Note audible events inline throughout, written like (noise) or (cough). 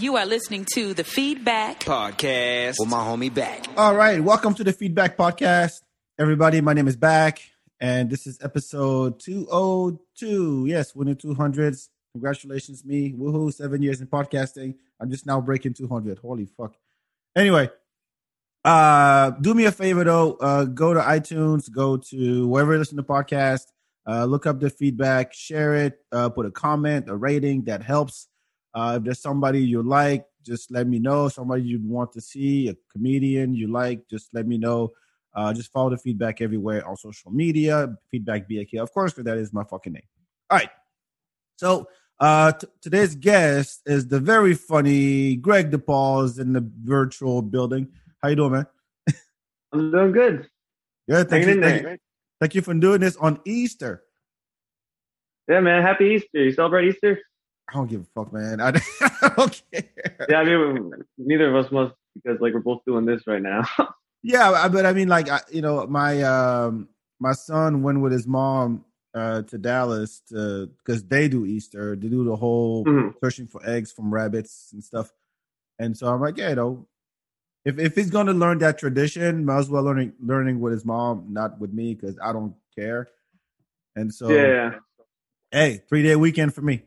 You are listening to the FeedBak Podcast with my homie Bak. All right, welcome to the FeedBak Podcast. Everybody, my name is Bak, and this is episode 202. Yes, winning 200s. Congratulations, me. Woohoo, seven years in podcasting. I'm just now breaking 200. Holy fuck. Anyway, uh, do me a favor though. Uh, go to iTunes, go to wherever you listen to podcast, uh, look up the FeedBak, share it, uh, put a comment, a rating that helps. Uh, if there's somebody you like, just let me know. Somebody you'd want to see, a comedian you like, just let me know. Uh, just follow the FeedBak everywhere on social media. FeedBak BAK, of course, because that is my fucking name. All right. So uh, t- today's guest is the very funny Greg DiPaul's in the virtual building. How you doing, man? I'm doing good. Good. Thank Hanging you, thank, you, thank you for doing this on Easter. Yeah, man. Happy Easter. You celebrate Easter? I don't give a fuck, man. I, I (laughs) don't care. Yeah, I mean, neither of us must because like we're both doing this right now. (laughs) Yeah, but I mean, like, I, you know, my um my son went with his mom uh to Dallas to because they do Easter. They do the whole Mhm. searching for eggs from rabbits and stuff. And so I'm like, yeah, you know, if if he's going to learn that tradition, might as well learning learning with his mom, not with me, because I don't care. And so, yeah. hey, three day weekend for me.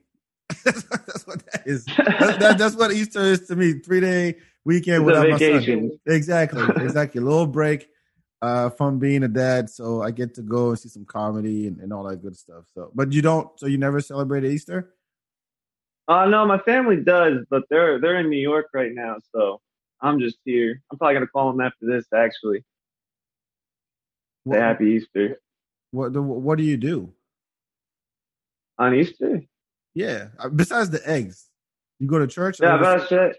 (laughs) that's what that is. (laughs) That, that- that's what Easter is to me. Three day weekend It's without my son. Exactly, (laughs) exactly. A little break uh, from being a dad, so I get to go and see some comedy and, and all that good stuff. So, but you don't. So you never celebrate Easter? Uh no, my family does, but they're they're in New York right now, so I'm just here. I'm probably gonna call them after this. Actually, What, Happy Easter what, what do you do? on Easter. Yeah, uh, besides the eggs, you go to church. Yeah, that's it.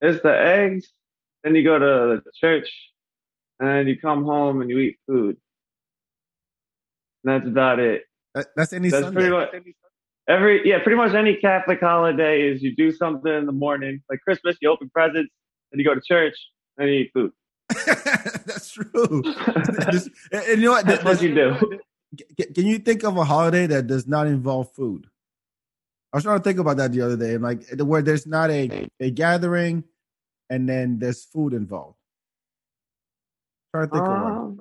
It's the eggs. Then you go to the church, and then you come home and you eat food. And that's about it. that- that's any That's Sunday. pretty much every yeah, pretty much any Catholic holiday is you do something in the morning, like Christmas, you open presents, then you go to church, and you eat food. (laughs) (laughs) that's true. And and you know what? That's what you do. (laughs) Can you think of a holiday that does not involve food? I was trying to think about that the other day, and like where there's not a a gathering, and then there's food involved. trying to think of one.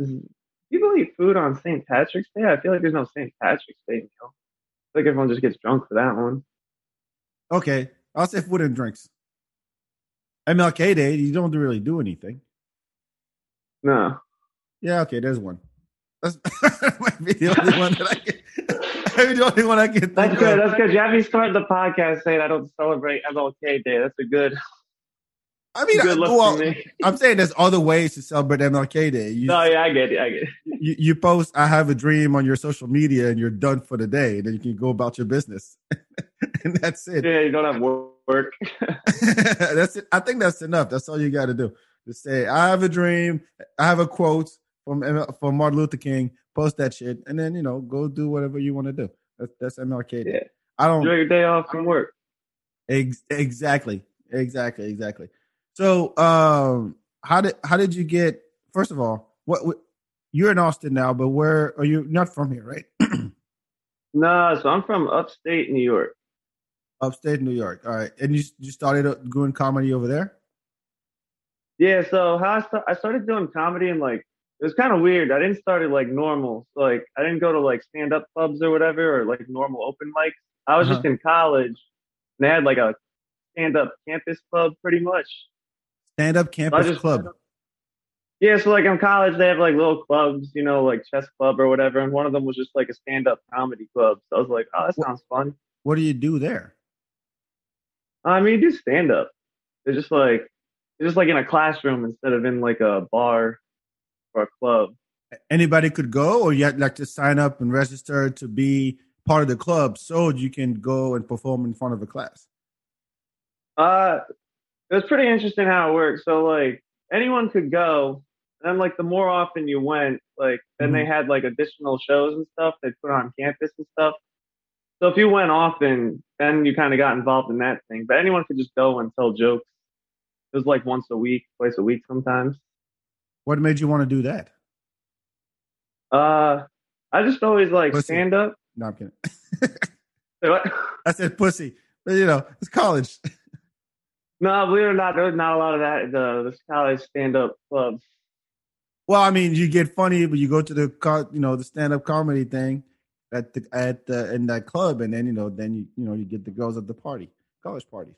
Um, people eat food on St. Patrick's Day. I feel like there's no St. Patrick's Day meal. I feel like everyone just gets drunk for that one. Okay, I'll say food and drinks. MLK Day, you don't really do anything. No. Yeah, okay, there's one. That's that (laughs) might be the only one that I can. Maybe the only one I can think That's good. That's good. You have me start the podcast saying I don't celebrate MLK Day. That's a good, I mean, good I, well, me. I'm saying there's other ways to celebrate MLK Day. You, No, yeah, I get it. I get it. you, you post "I have a dream" on your social media, and you're done for the day. Then you can go about your business, (laughs) and that's it. Yeah, you don't have work. (laughs) that's it. I think that's enough. That's all you got to do. Just say, "I have a dream." I have a quote from from Martin Luther King. Post that shit, and then you know, go do whatever you want to do. That's that's MLK Day. Yeah. I don't Enjoy your day off from work. Ex- exactly, exactly, exactly. So, um, how did how did you get? First of all, what, what you're in Austin now, but where are you? Not from here, right? (clears throat) nah, so I'm from upstate New York. Upstate New York. All right, and you you started doing comedy over there. Yeah, so how I, sta- I started doing comedy and like it was kind of weird. I didn't start it like normal. So like I didn't go to like stand up clubs or whatever or like normal open mics. I was just uh-huh. in college and they had like a stand up campus club pretty much. Stand up campus just- club. Yeah, so like in college they have like little clubs, you know, like chess club or whatever, and one of them was just like a stand up comedy club. So I was like, oh, that What- sounds fun. What do you do there? I mean, you do stand up. It's just like it's just like in a classroom instead of in like a bar or a club. Anybody could go, or you had like to sign up and register to be part of the club, so you can go and perform in front of a class. Uh, it was pretty interesting how it worked. So like anyone could go, and then like the more often you went, like then they had like additional shows and stuff they put on campus and stuff. So if you went often, then you kind of got involved in that thing. But anyone could just go and tell jokes. It was like once a week, twice a week sometimes. What made you want to do that? Uh, I just always like Pussy. stand up. No, I'm kidding. Say (laughs) what? (laughs) I said pussy. But, you know, it's college. (laughs) No, believe it or not, there's not a lot of that. The the college stand up clubs. Well, I mean, you get funny, but you go to the you know the stand up comedy thing at the at the in that club, and then you know then you you know you get the girls at the party, college party.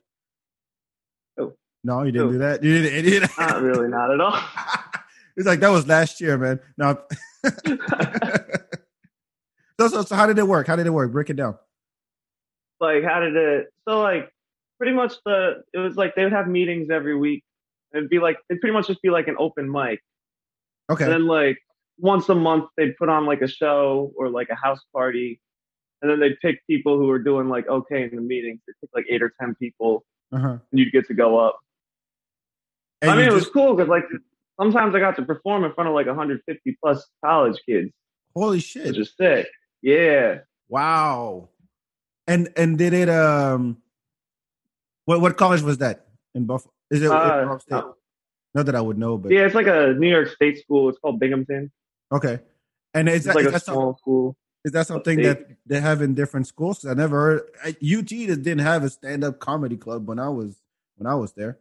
Oh. No, you didn't Oh. do that. You didn't. You didn't. Not really, not at all. It's like that was last year, man. Now, (laughs) so, so so how did it work? How did it work? Break it down. like how did it so like pretty much the it was like they would have meetings every week it'd be like it'd pretty much just be like an open mic Okay. and then like once a month they'd put on like a show or like a house party and then they'd pick people who were doing like okay in the meetings they pick like eight or ten people Uh-huh. and you'd get to go up And i mean you it was cool because like sometimes i got to perform in front of like 150 plus college kids holy shit! which is sick yeah Wow. And and did it um what what college was that in Buffalo? Is it Uh, State? Not that I would know, but yeah it's like a new york state school it's called Binghamton okay. And is it's that, like is a that, some, small school is that something that they have in different schools? I never heard I, UT didn't have a stand up comedy club when I was when I was there.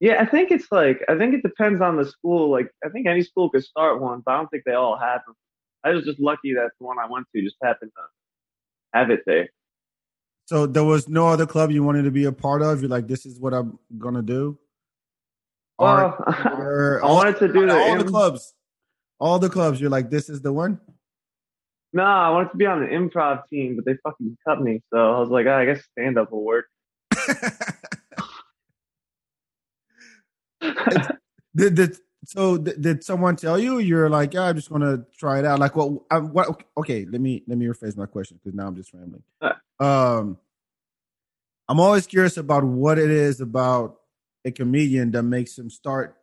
Yeah, I think it's like I think it depends on the school. Like I think any school could start one, but I don't think they all have them. I was just lucky that the one I went to just happened to have it there. So there was no other club you wanted to be a part of. You're like, this is what I'm gonna do. Well, Or- (laughs) I wanted to do the all the clubs, all the clubs. You're like, this is the one. no, I wanted to be on the improv team, but they fucking cut me. So I was like, ah, I guess stand up will work. (laughs) (laughs) Did, did so? Did, did someone tell you you're like, yeah, I'm just gonna try it out? Like, what? I, what? Okay, let me let me rephrase my question because now I'm just rambling. Um, I'm always curious about what it is about a comedian that makes him start,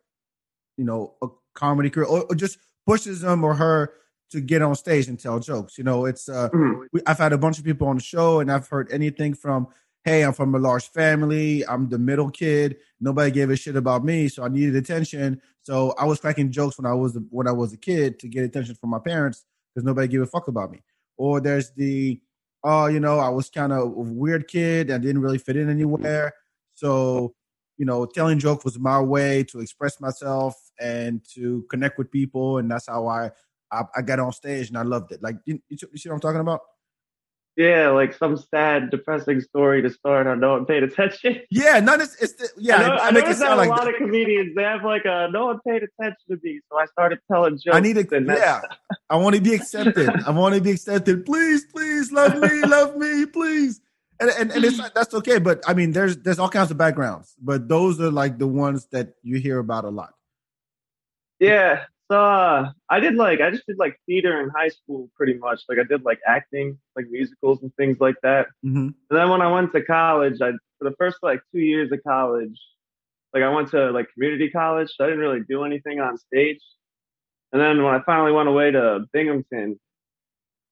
you know, a comedy career, or, or just pushes him or her to get on stage and tell jokes. You know, it's uh, Mhm. we, I've had a bunch of people on the show, and I've heard anything from, "Hey, I'm from a large family. I'm the middle kid. Nobody gave a shit about me, so I needed attention. So I was cracking jokes when I was when I was a kid to get attention from my parents because nobody gave a fuck about me." Or there's the, oh, you know, I was kind of a weird kid. and didn't really fit in anywhere, so you know, telling jokes was my way to express myself and to connect with people, and that's how I I, I got on stage and I loved it. Like, you, you see what I'm talking about? Yeah, like some sad, depressing story to start on. No one paid attention. (laughs) Yeah, not it's, it's the, yeah. I, know, I, I, make it sound a like lot of comedians they have like a no one paid attention to me, so I started telling jokes. I need to. and Yeah, I want to be accepted. I want to be accepted. Please, please, love me, (laughs) love me, please. And and, and it's that's okay. But I mean, there's there's all kinds of backgrounds, but those are like the ones that you hear about a lot. Yeah. Uh, I did like I just did like theater in high school pretty much. Like I did like acting, like musicals and things like that. Mm-hmm. And then when I went to college, I for the first like two years of college, like I went to like community college, so I didn't really do anything on stage. And then when I finally went away to Binghamton,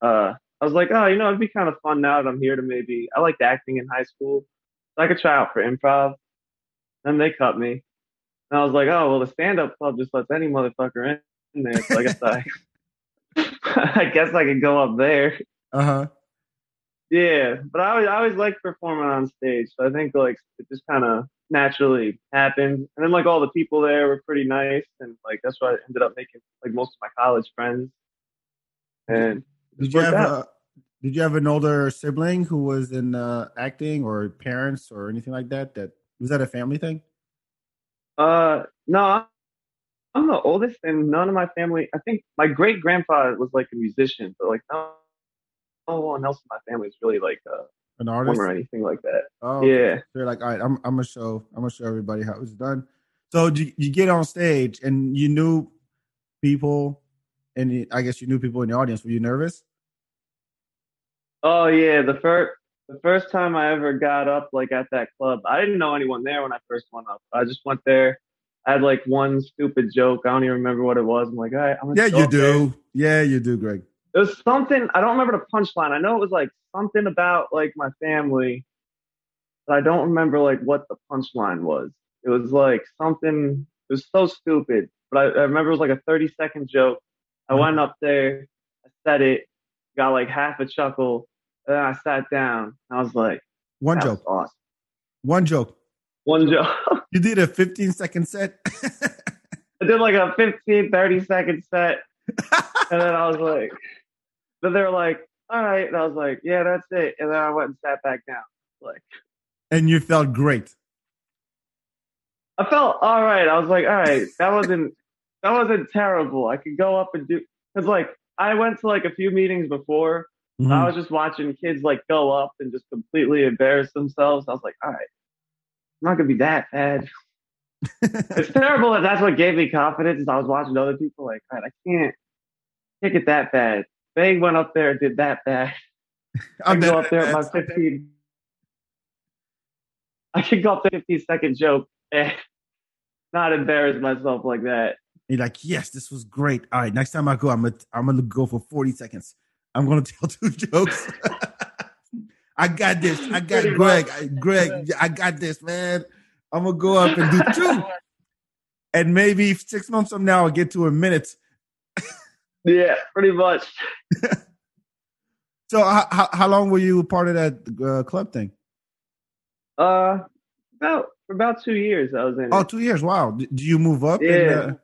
uh, I was like, oh, you know, it'd be kind of fun now that I'm here to maybe I liked acting in high school, so I could try out for improv. Then they cut me. And I was like, oh, well, the stand up club just lets any motherfucker in there. So I guess (laughs) I, I guess I could go up there. Uh huh. Yeah, but I always, I always like performing on stage. So I think like it just kind of naturally happened. And then like all the people there were pretty nice, and like that's why I ended up making like most of my college friends. And Did you have a, Did you have an older sibling who was in uh, acting or parents or anything like that? That was that a family thing? Uh, no, I'm the oldest, and none of my family. I think my great grandfather was like a musician, but like no, no one else in my family is really like a An artist? or anything like that. Oh, Yeah. They're like, all right, I'm, I'm gonna show, I'm gonna show everybody how it's done. So you, you get on stage and you knew people, and you- I guess you knew people in the audience. Were you nervous? Oh yeah, the first the first time I ever got up like at that club, I didn't know anyone there when I first went up. I just went there. I had like one stupid joke. I don't even remember what it was. I'm like, all right, I'm gonna Yeah, you up there. do. Yeah, you do, Greg. It was something I don't remember the punchline. I know it was like something about like my family, but I don't remember like what the punchline was. It was like something. It was so stupid, but I, I remember it was like a 30 second joke. I went up there, I said it, got like half a chuckle, and then I sat down. I was like, One joke. awesome. One joke. One job. You did a 15 second set. (laughs) I did like a 15, 30 second set. And then I was like, then they're like, all right. And I was like, yeah, that's it. And then I went and sat back down. Like, and you felt great. I felt all right. I was like, all right, that wasn't, that wasn't terrible. I could go up and do, cause like I went to like a few meetings before. Mhm. I was just watching kids like go up and just completely embarrass themselves. I was like, all right, not gonna be that bad. (laughs) it's terrible that that's what gave me confidence. Is I was watching other people like, I can't, can't get that bad. They went up there and did that bad. (laughs) I I'm go up there my 15. I could go up there 15 second joke and (laughs) not embarrass myself like that. You're like, yes, this was great. All right, next time I go, I'm gonna I'm gonna go for 40 seconds. I'm gonna tell two jokes. I got this. I got Greg. I, Greg, I got this, man. I'm gonna go up and do (laughs) two. And maybe six months from now, I'll get to a minute. Yeah, pretty much. (laughs) So, how, how, how long were you part of that uh, club thing? Uh, about for about two years I was in. Oh, it. two years. Wow. Do you move up? Yeah. uh,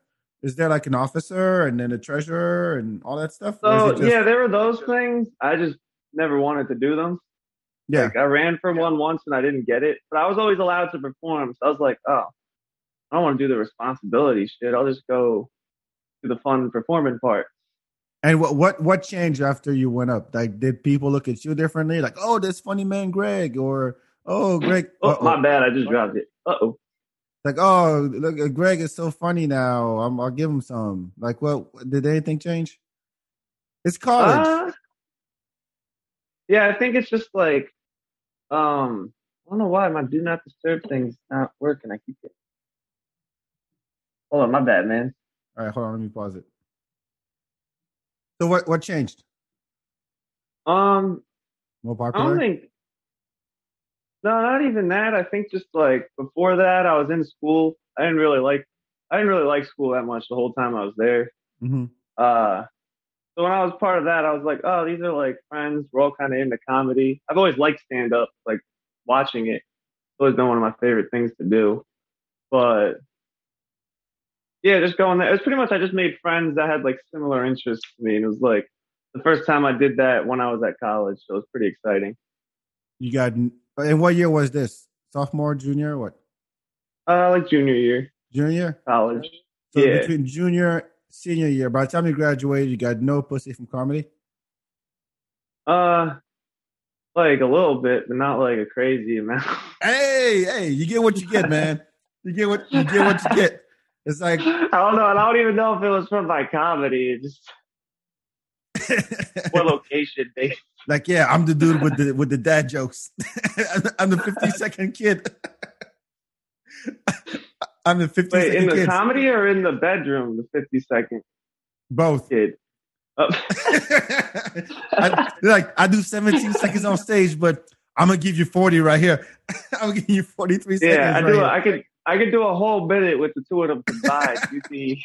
is there like an officer and then a treasurer and all that stuff? So just- yeah, there were those things. I just never wanted to do them. Yeah. Like I ran for one once and I didn't get it, but I was always allowed to perform. So I was like, oh, I don't want to do the responsibility shit. I'll just go to the fun performing part. And what what what changed after you went up? Like, did people look at you differently? Like, oh, this funny man Greg, or oh, Greg, Oh, uh-oh. my bad. I just dropped it. Uh oh. like, oh, look, uh, Greg is so funny now. I'm, I'll give him some. Like, what did anything change? It's college. Uh, yeah, I think it's just like, um, I don't know why my do not disturb thing's not working. I keep it. Hold on, my bad, man. All right, hold on, let me pause it. So what what changed? Um, More I don't think. No, not even that. I think just like before that, I was in school. I didn't really like. I didn't really like school that much the whole time I was there. hmm Uh, so when I was part of that, I was like, oh, these are like friends. We're all kind of into comedy. I've always liked stand up, like watching it. It's always been one of my favorite things to do. But yeah, just going there. It was pretty much I just made friends that had like similar interests to me. And it was like the first time I did that when I was at college. So it was pretty exciting. You got. And what year was this? Sophomore, junior, what? Uh, like junior year, Junior. college. So Yeah. between junior, senior year, by the time you graduated, you got no pussy from comedy. Uh, like a little bit, but not like a crazy amount. (laughs) Hey, hey, you get what you get, man. You get what you get what you get. It's like I don't know. and I don't even know if it was from my comedy. It just (laughs) what location based. like yeah, I'm the dude with the with the dad jokes. (laughs) I'm the 50 second kid. I'm the 50 Wait, in the kid. comedy or in the bedroom? The fifty second Both. kid. Oh. (laughs) (laughs) I, like I do 17 seconds on stage, but I'm gonna give you 40 right here. (laughs) I'm gonna give you 43 seconds. yeah, I right do. here. I could. I could do a whole minute with the two of them combined. Be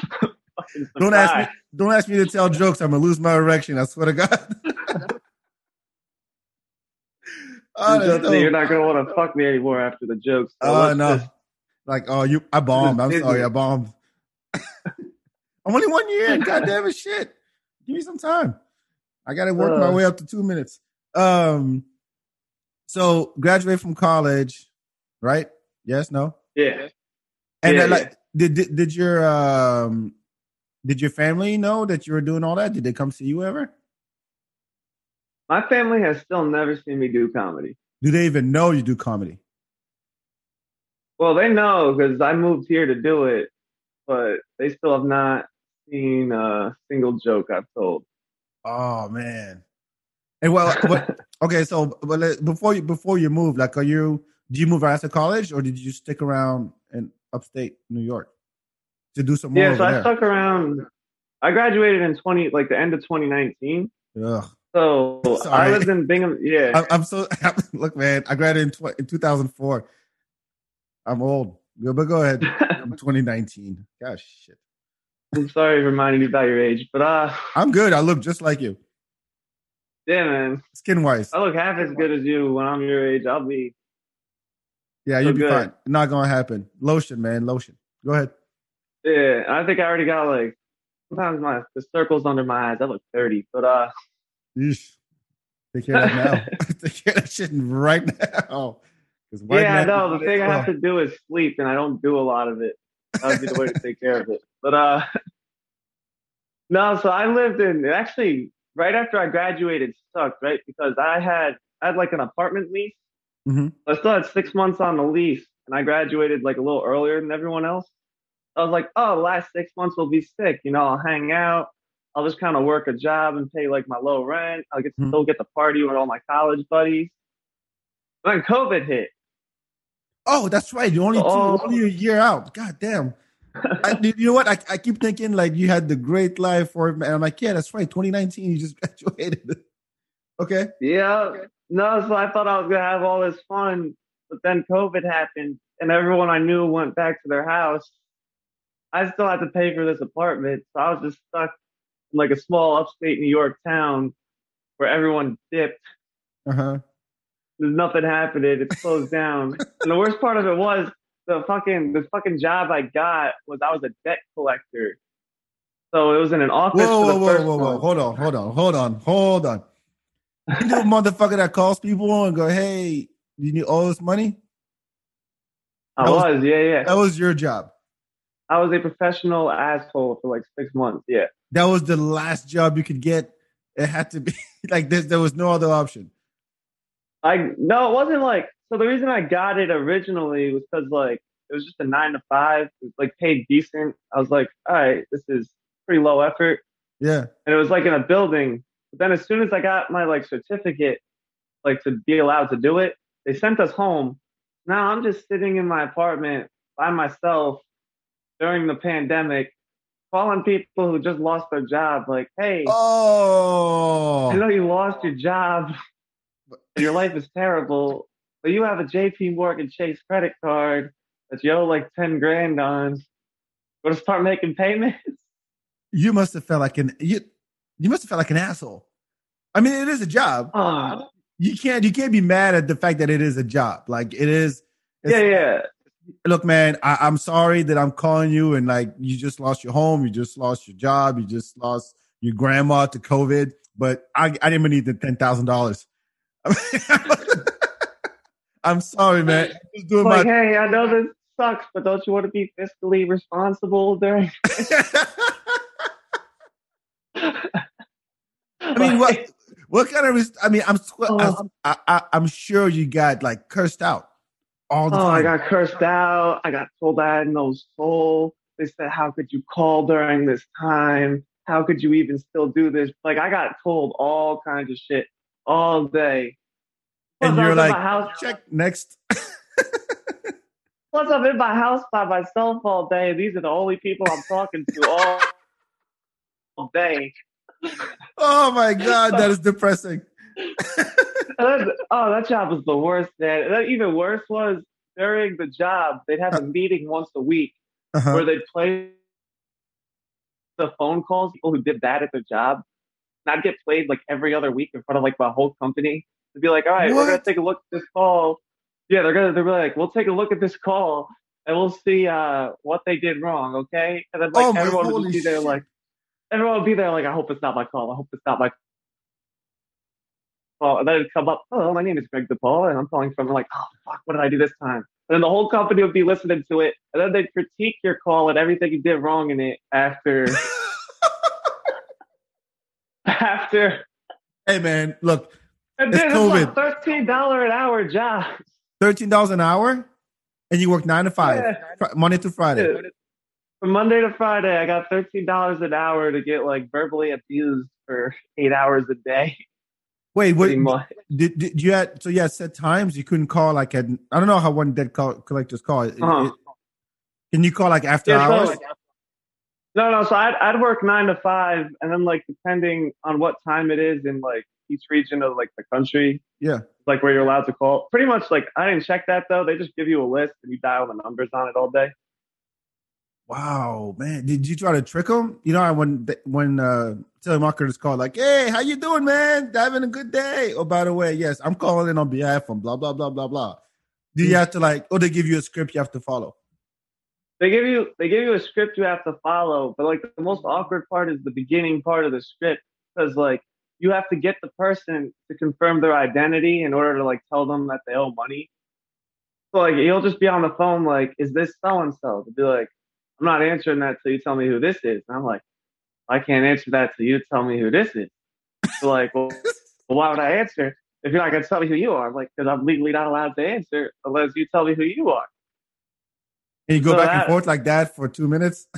fucking Don't ask me. Don't ask me to tell jokes. I'm gonna lose my erection. I swear to God. oh, that's Trust me, you're not gonna want to fuck me anymore after the jokes. So Oh let's no! just- Like oh, you. I bombed. I'm sorry. I bombed. I'm (laughs) only one year. (laughs) in. God damn it, shit. Give me some time. I got to work my Uh. way up to two minutes. Um. So graduate from college, right? Yes. No. yeah. And Yeah, uh, like, did, did did your um, did your family know that you were doing all that? Did they come see you ever? My family has still never seen me do comedy. Do they even know you do comedy? Well, they know because I moved here to do it, but they still have not seen a single joke I've told. Oh man. And well, what, (laughs) okay. So, but let- before you before you move, like, are you? Do you move after college, or did you stick around in upstate New York to do some more Yeah, so I there? stuck around. I graduated in twenty, like the end of 2019. Ugh. So Sorry. I was in Bingham. Yeah, I'm, I'm so (laughs) look, man. I graduated in, tw- in 2004. I'm old, Yeah, but go ahead. (laughs) I'm 2019. Gosh, shit. I'm sorry reminding you about your age, but uh, I'm good. I look just like you. Yeah, man. Skin wise. I look half as good as you when I'm your age. I'll be. Yeah, you'll be good. fine. Not gonna happen. Lotion, man. Lotion. Go ahead. Yeah, I think I already got like. Sometimes my the circles under my eyes. I look thirty, but uh. Yeesh. Take care of that now. (laughs) (laughs) Take care of that shit right now. Yeah, no. The thing I have to do is sleep, and I don't do a lot of it. That would be the way to take care of it. But uh, (laughs) no. So I lived in actually right after I graduated sucked right because I had I had like an apartment lease. Mhm. I still had six months on the lease, and I graduated like a little earlier than everyone else. I was like, oh, the last six months will be sick. You know, I'll hang out. I'll just kind of work a job and pay like my low rent. I'll get to Mhm. still get the party with all my college buddies. But Then COVID hit. Oh, that's right. You're only two, Oh. only a year out. God damn. I, (laughs) you know what? I, I keep thinking like you had the great life for it, and I'm like, yeah, that's right. 2019, you just (laughs) graduated. okay. Yeah. No, so I thought I was gonna have all this fun, but then COVID happened and everyone I knew went back to their house. I still had to pay for this apartment, so I was just stuck in like a small upstate New York town where everyone dipped. Uh huh. There's nothing happening. It's closed down. and the worst part of it was the fucking the fucking job I got was I was a debt collector. So it was in an office. Whoa, for the whoa, whoa, whoa, whoa. Hold on, hold on, hold on, hold on. You the motherfucker that calls people and go, hey, you need all this money? I was- was, yeah, yeah. That was your job. I was a professional asshole for like six months. Yeah. That was the last job you could get. It had to be (laughs) like this. There was no other option. I no, it wasn't like so. The reason I got it originally was because like it was just a nine to five. It was like paid decent. I was like, all right, this is pretty low effort, Yeah. and it was like in a building. But then as soon as I got my like certificate, like to be allowed to do it, they sent us home. Now I'm just sitting in my apartment by myself during the pandemic, calling people who just lost their job, like, hey. Oh. I know you lost your job. Your life is terrible, but you have a JP Morgan Chase credit card that you owe like 10 grand on. Want to start making payments? You must have felt like an you. You must have felt like an asshole. I mean, it is a job. Oh, You can't. You can't be mad at the fact that it is a job. Like it is. yeah, yeah. Look, man. I, I'm sorry that I'm calling you and like you just lost your home. You just lost your job. You just lost your grandma to COVID. But I, I didn't even need the ten thousand dollars. (laughs) I'm sorry, man. I'm just doing Like, my. hey, I know this sucks, but don't you want to be fiscally responsible during? (laughs) (laughs) I mean, what what kind of? res- I mean, I'm squ- Oh. I, I, I'm sure you got like cursed out all the Oh, time. I got cursed out. I got told I had no soul. They said, How could you call during this time? How could you even still do this? Like, I got told all kinds of shit all day. and you're like, house. check next. Plus, I'm in my house by myself all day. These are the only people I'm talking to all, all day. oh my god, that is (laughs) depressing. Oh, that job was the worst, man. And then even worse was during the job, they'd have a meeting once a week Uh-huh. where they'd play the phone calls, people who did bad at their job. And I'd get played like every other week in front of like my whole company. To be like, all right, we're gonna take a look at this call. Yeah, they're gonna they're like, we'll take a look at this call and we'll see uh what they did wrong, okay? And then like Oh everyone would be there shit. like everyone would be there like, I hope it's not my call. I hope it's not my call. And then it'd come up, hello, my name is Greg DiPaul and I'm calling from like, oh fuck, what did I do this time? And then the whole company would be listening to it, and then they'd critique your call and everything you did wrong in it after (laughs) after hey man, look, and It's COVID. thirteen dollar an hour job. thirteen dollars an hour, and you work nine to five, Yeah. Monday through Friday. From Monday to Friday, I got thirteen dollars an hour to get like verbally abused for eight hours a day. Wait, what? Did, did you had so you had set times you couldn't call like at I don't know how one dead call collectors call it. Uh-huh. It- Can you call like after Yeah, hours? so- no, no. So I'd I'd work nine to five, and then like depending on what time it is in like each region of like the country, yeah. like where you're allowed to call. Pretty much like I didn't check that though. They just give you a list and you dial the numbers on it all day. Wow, man! Did you try to trick them? You know, when when uh, telemarketers call, like, "Hey, how you doing, man? Having a good day?" Oh, by the way, yes, I'm calling in on behalf of blah blah blah blah blah. Do you have to like, or they give you a script you have to follow? They give you they give you a script you have to follow, but like the most awkward part is the beginning part of the script because like you have to get the person to confirm their identity in order to like tell them that they owe money. So like you'll just be on the phone like, "Is this so and so?" To be like, "I'm not answering that till you tell me who this is." And I'm like, "I can't answer that till you tell me who this is." So like, well, (laughs) why would I answer? if you're not to tell me who you are, I'm like, because I'm legally not allowed to answer unless you tell me who you are. And you go so back that, and forth like that for two minutes. (laughs)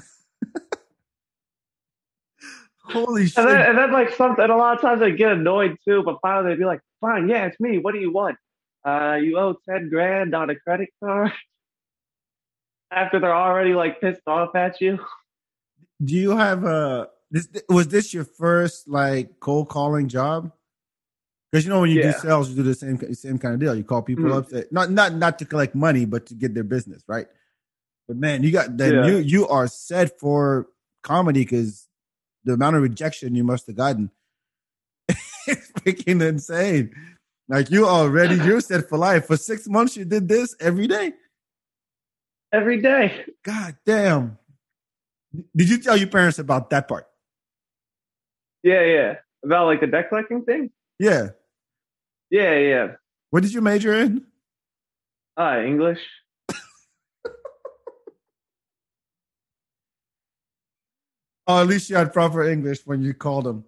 Holy shit! And then, and then, like something, a lot of times I get annoyed too. But finally, they'd be like, "Fine, yeah, it's me. What do you want? Uh, you owe ten grand on a credit card." (laughs) After they're already like pissed off at you. Do you have a? This was this your first like cold calling job? Because you know when you yeah. do sales, you do the same same kind of deal. You call people mm-hmm. up, not not not to collect money, but to get their business, right? But man, you got that yeah. you you are set for comedy because the amount of rejection you must have gotten (laughs) is freaking insane. Like you already you're set for life. For six months, you did this every day. Every day. God damn. Did you tell your parents about that part? Yeah, yeah. About like the debt collecting thing? Yeah. Yeah, yeah. What did you major in? Uh, English. Oh, at least you had proper English when you called them.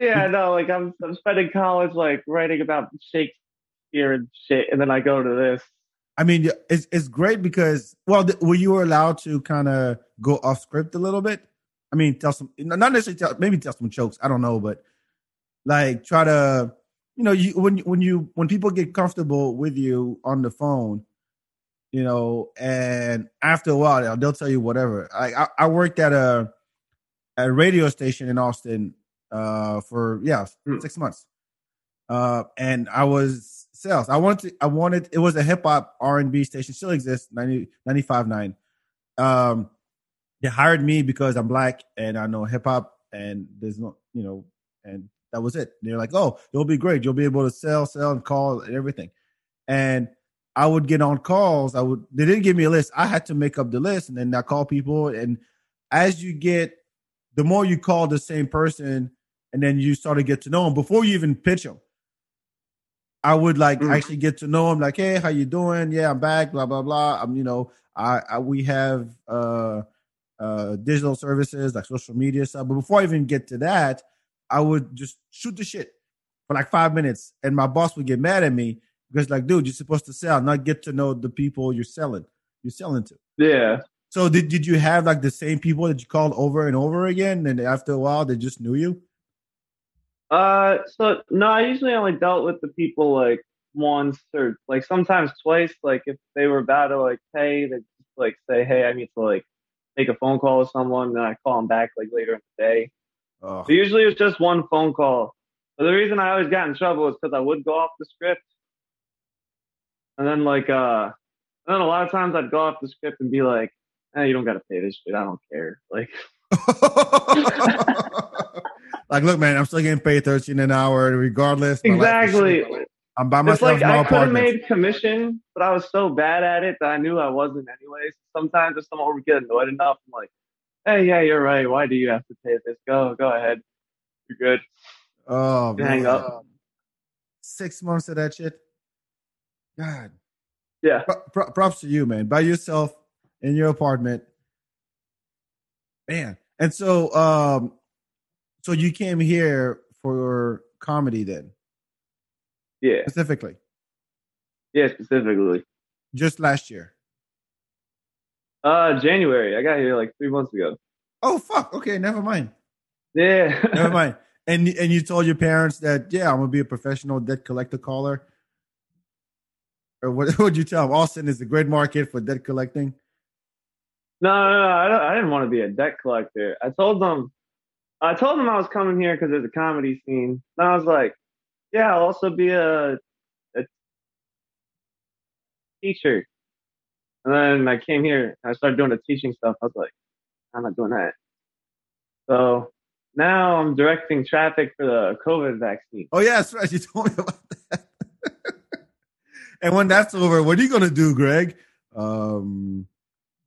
Yeah, no, like I'm I'm spending college like writing about Shakespeare and shit, and then I go to this. I mean, it's it's great because well, were you were allowed to kind of go off script a little bit? I mean, tell some not necessarily tell maybe tell some jokes. I don't know, but like try to you know, you when when you when people get comfortable with you on the phone, you know, and after a while they'll tell you whatever. I I, I worked at a a radio station in Austin uh for yeah mm. six months, uh, and I was sales. I wanted to, I wanted it was a hip hop R and B station still exists 90, 95.9. Um, they hired me because I'm black and I know hip hop and there's no you know and that was it. They're like, oh, you'll be great. You'll be able to sell, sell, and call and everything. And I would get on calls. I would. They didn't give me a list. I had to make up the list, and then I call people. And as you get, the more you call the same person, and then you start to get to know them before you even pitch them. I would like mm. actually get to know them. Like, hey, how you doing? Yeah, I'm Bak. Blah blah blah. I'm, you know, I, I we have uh uh digital services like social media stuff. But before I even get to that, I would just shoot the shit for like five minutes, and my boss would get mad at me because, like, dude, you're supposed to sell, not get to know the people you're selling. You're selling to. Yeah. So did did you have like the same people that you called over and over again, and after a while they just knew you? Uh, so no, I usually only dealt with the people like once or like sometimes twice. Like if they were about to like pay, they just like say, "Hey, I need to like make a phone call with someone," and I call them back like later in the day. Oh. Usually it's just one phone call. But the reason I always got in trouble is because I would go off the script. And then like uh and then a lot of times I'd go off the script and be like, eh, you don't gotta pay this shit, I don't care. Like (laughs) Like, look, man, I'm still getting paid thirteen an hour regardless. Exactly. I'm by myself. It's like I could have made commission, but I was so bad at it that I knew I wasn't anyways. Sometimes if someone would get annoyed enough, I'm like, hey, yeah, you're right. Why do you have to pay this? Go, go ahead. You're good. Oh, man. Hang up. Six months of that shit. God. Yeah. Pro- props to you, man. By yourself in your apartment. Man. And so, um, so you came here for comedy then? Yeah. Specifically. Yeah, specifically. Just last year. Uh, January. I got here like three months ago. Oh fuck. Okay, never mind. Yeah. never (laughs) mind. And and you told your parents that yeah, I'm gonna be a professional debt collector caller. Or what (laughs) would you tell them? Austin is a great market for debt collecting. No, no, no. I, I didn't want to be a debt collector. I told them, I told them I was coming here because there's a comedy scene. And I was like, yeah, I'll also be a, a teacher. And then I came here and I started doing the teaching stuff. I was like, I'm not doing that. So now I'm directing traffic for the COVID vaccine. Oh yeah, that's right. (laughs) You told me about that. And when that's over, what are you gonna do, Greg? Um,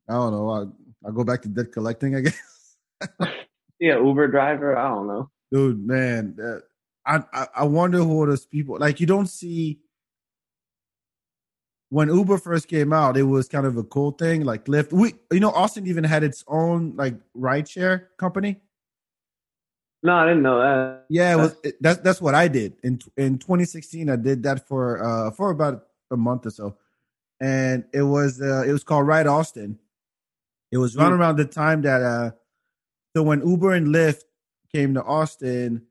I don't know. I'll, I'll go back to debt collecting, I guess. (laughs) yeah, Uber driver. I don't know, dude. Man, uh, I, I I wonder who those people like. You don't see when Uber first came out, it was kind of a cool thing. Like Lyft, we you know Austin even had its own like rideshare company. No, I didn't know that. Yeah, it was, it, that's that's what I did in in 2016. I did that for uh for about a month or so, and it was uh it was called Ride Austin. It was right mm. around the time that uh so when Uber and Lyft came to Austin,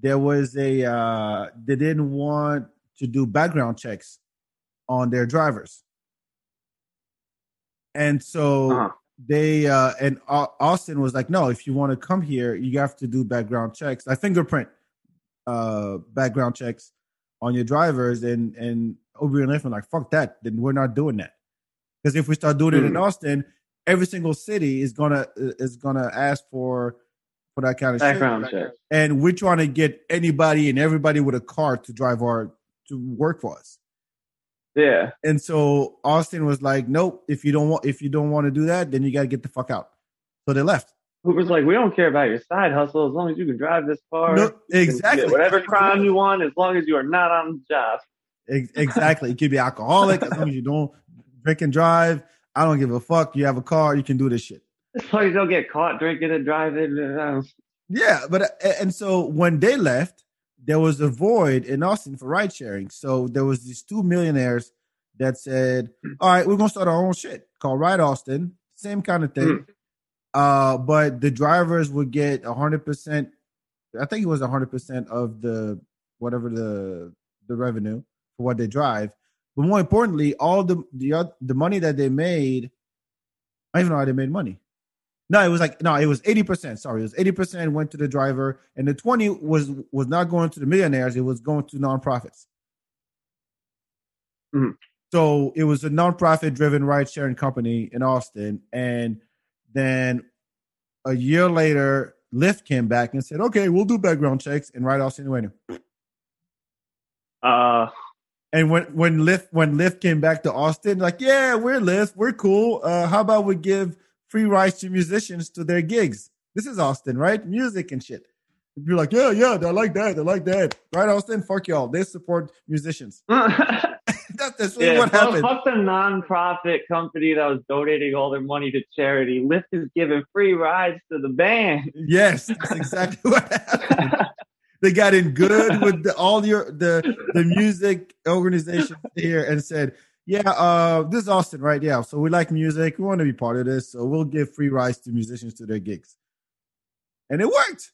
there was a uh they didn't want to do background checks on their drivers. And so uh-huh. they uh and Austin was like, no, if you want to come here, you have to do background checks, I fingerprint uh background checks on your drivers and and Uber and were like, fuck that, then we're not doing that. Because if we start doing mm-hmm. it in hmm. Austin, every single city is gonna is gonna ask for for that kind of background shit. check. And we're trying to get anybody and everybody with a car to drive our to work for us. Yeah. And so Austin was like, "Nope. If you don't want, if you don't want to do that, then you got to get the fuck out." So they left. Uber's like, "We don't care about your side hustle as long as you can drive this car. No, exactly. Whatever crime you want, as long as you are not on the job." Exactly. you could be alcoholic as long as you don't drink and drive. I don't give a fuck. You have a car. You can do this shit. As long as you don't get caught drinking and driving. Yeah, but and so when they left, there was a void in Austin for ride sharing. So there was these two millionaires that said, "All right, we're gonna start our own shit called Ride Austin." Same kind of thing, mm. uh, but the drivers would get hundred percent. I think it was hundred percent of the whatever the the revenue for what they drive. But more importantly, all the the the money that they made, I don't even know how they made money. No, it was like no, it was eighty percent. Sorry, it was eighty percent went to the driver, and the twenty was was not going to the millionaires. It was going to nonprofits. Mm-hmm. So it was a nonprofit driven ride sharing company in Austin, and then a year later, Lyft came back and said, "Okay, we'll do background checks and Ride Austin went." Uh. And when when Lyft when Lyft came back to Austin, like, yeah, we're Lyft, we're cool. Uh, how about we give free rides to musicians to their gigs. This is Austin, right? Music and shit. You're like, yeah, yeah, they like that. They like that. Right, Austin? Fuck y'all. They support musicians. (laughs) that's, that's yeah, what fuck, happened. Fuck the nonprofit company that was donating all their money to charity. Lyft is giving free rides to the band. Yes, that's exactly (laughs) what happened. (laughs) they got in good (laughs) with the, all your the the music organizations here and said, yeah, uh, this is Austin, right? Yeah. So we like music. We want to be part of this. So we'll give free rides to musicians to their gigs. And it worked.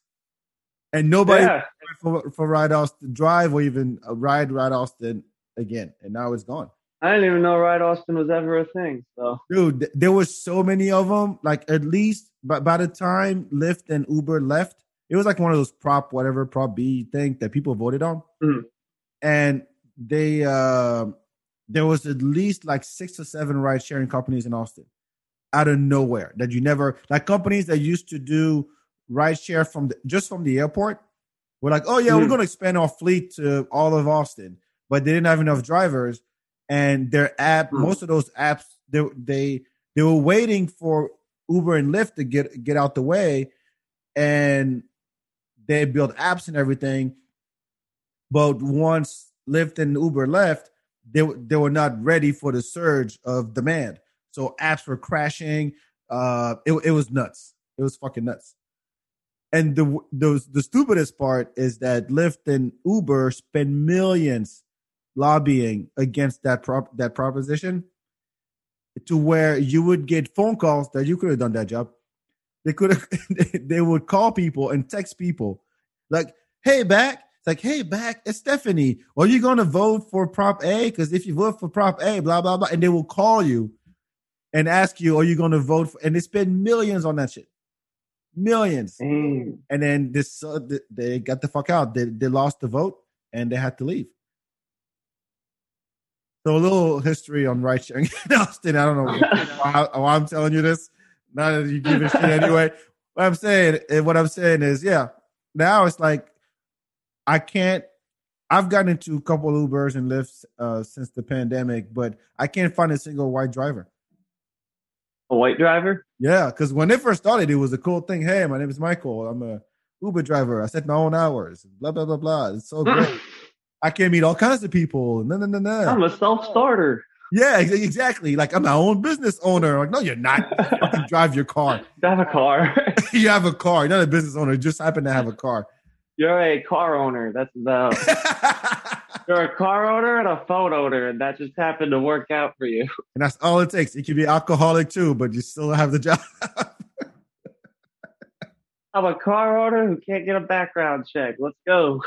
And nobody yeah. for, for Ride Austin Drive or even Ride Ride Austin again. And now it's gone. I didn't even know Ride Austin was ever a thing. So, dude, there was so many of them. Like at least, but by the time Lyft and Uber left, it was like one of those prop whatever prop B thing that people voted on, mm. and they uh, there was at least like six or seven ride sharing companies in Austin out of nowhere that you never like companies that used to do ride share from the, just from the airport were like, oh yeah, mm. we're going to expand our fleet to all of Austin, but they didn't have enough drivers, and their app, mm. most of those apps, they they they were waiting for Uber and Lyft to get get out the way, and they built apps and everything. But once Lyft and Uber left, they they were not ready for the surge of demand. So apps were crashing. Uh, it it was nuts. It was fucking nuts. And the the the stupidest part is that Lyft and Uber spend millions lobbying against that prop that proposition to where you would get phone calls that you could have done that job. They could have (laughs) they would call people and text people like, "Hey, Bak, like, hey, Bak, it's Stephanie. Are you going to vote for Prop A? Because if you vote for Prop A, blah, blah, blah. And they will call you and ask you, are you going to vote for? And they spend millions on that shit. Millions. Mm. And then this, uh, they got the fuck out. They, they lost the vote and they had to leave. So a little history on ride sharing in Austin. I don't know (laughs) why, why I'm telling you this. Not that you give a shit anyway. What I'm saying, eh, what I'm saying is, yeah. Now it's like I can't. I've gotten into a couple of Ubers and Lyfts uh, since the pandemic, but I can't find a single white driver. A white driver? Yeah, because when it first started, it was a cool thing. Hey, my name is Michael. I'm a Uber driver. I set my own hours. Blah blah blah blah. It's so (laughs) great. I can meet all kinds of people. No, no, no, no. I'm a self starter. Yeah, exactly. Like I'm my own business owner. Like, no, you're not. You (laughs) drive your car. I have a car. (laughs) you have a car. You're not a business owner. You just happen to have a car. You're a car owner. That's the. (laughs) You're a car owner and a phone owner, and that just happened to work out for you. And that's all it takes. You can be alcoholic too, but you still have the job. I'm a car owner who can't get a background check. Let's go.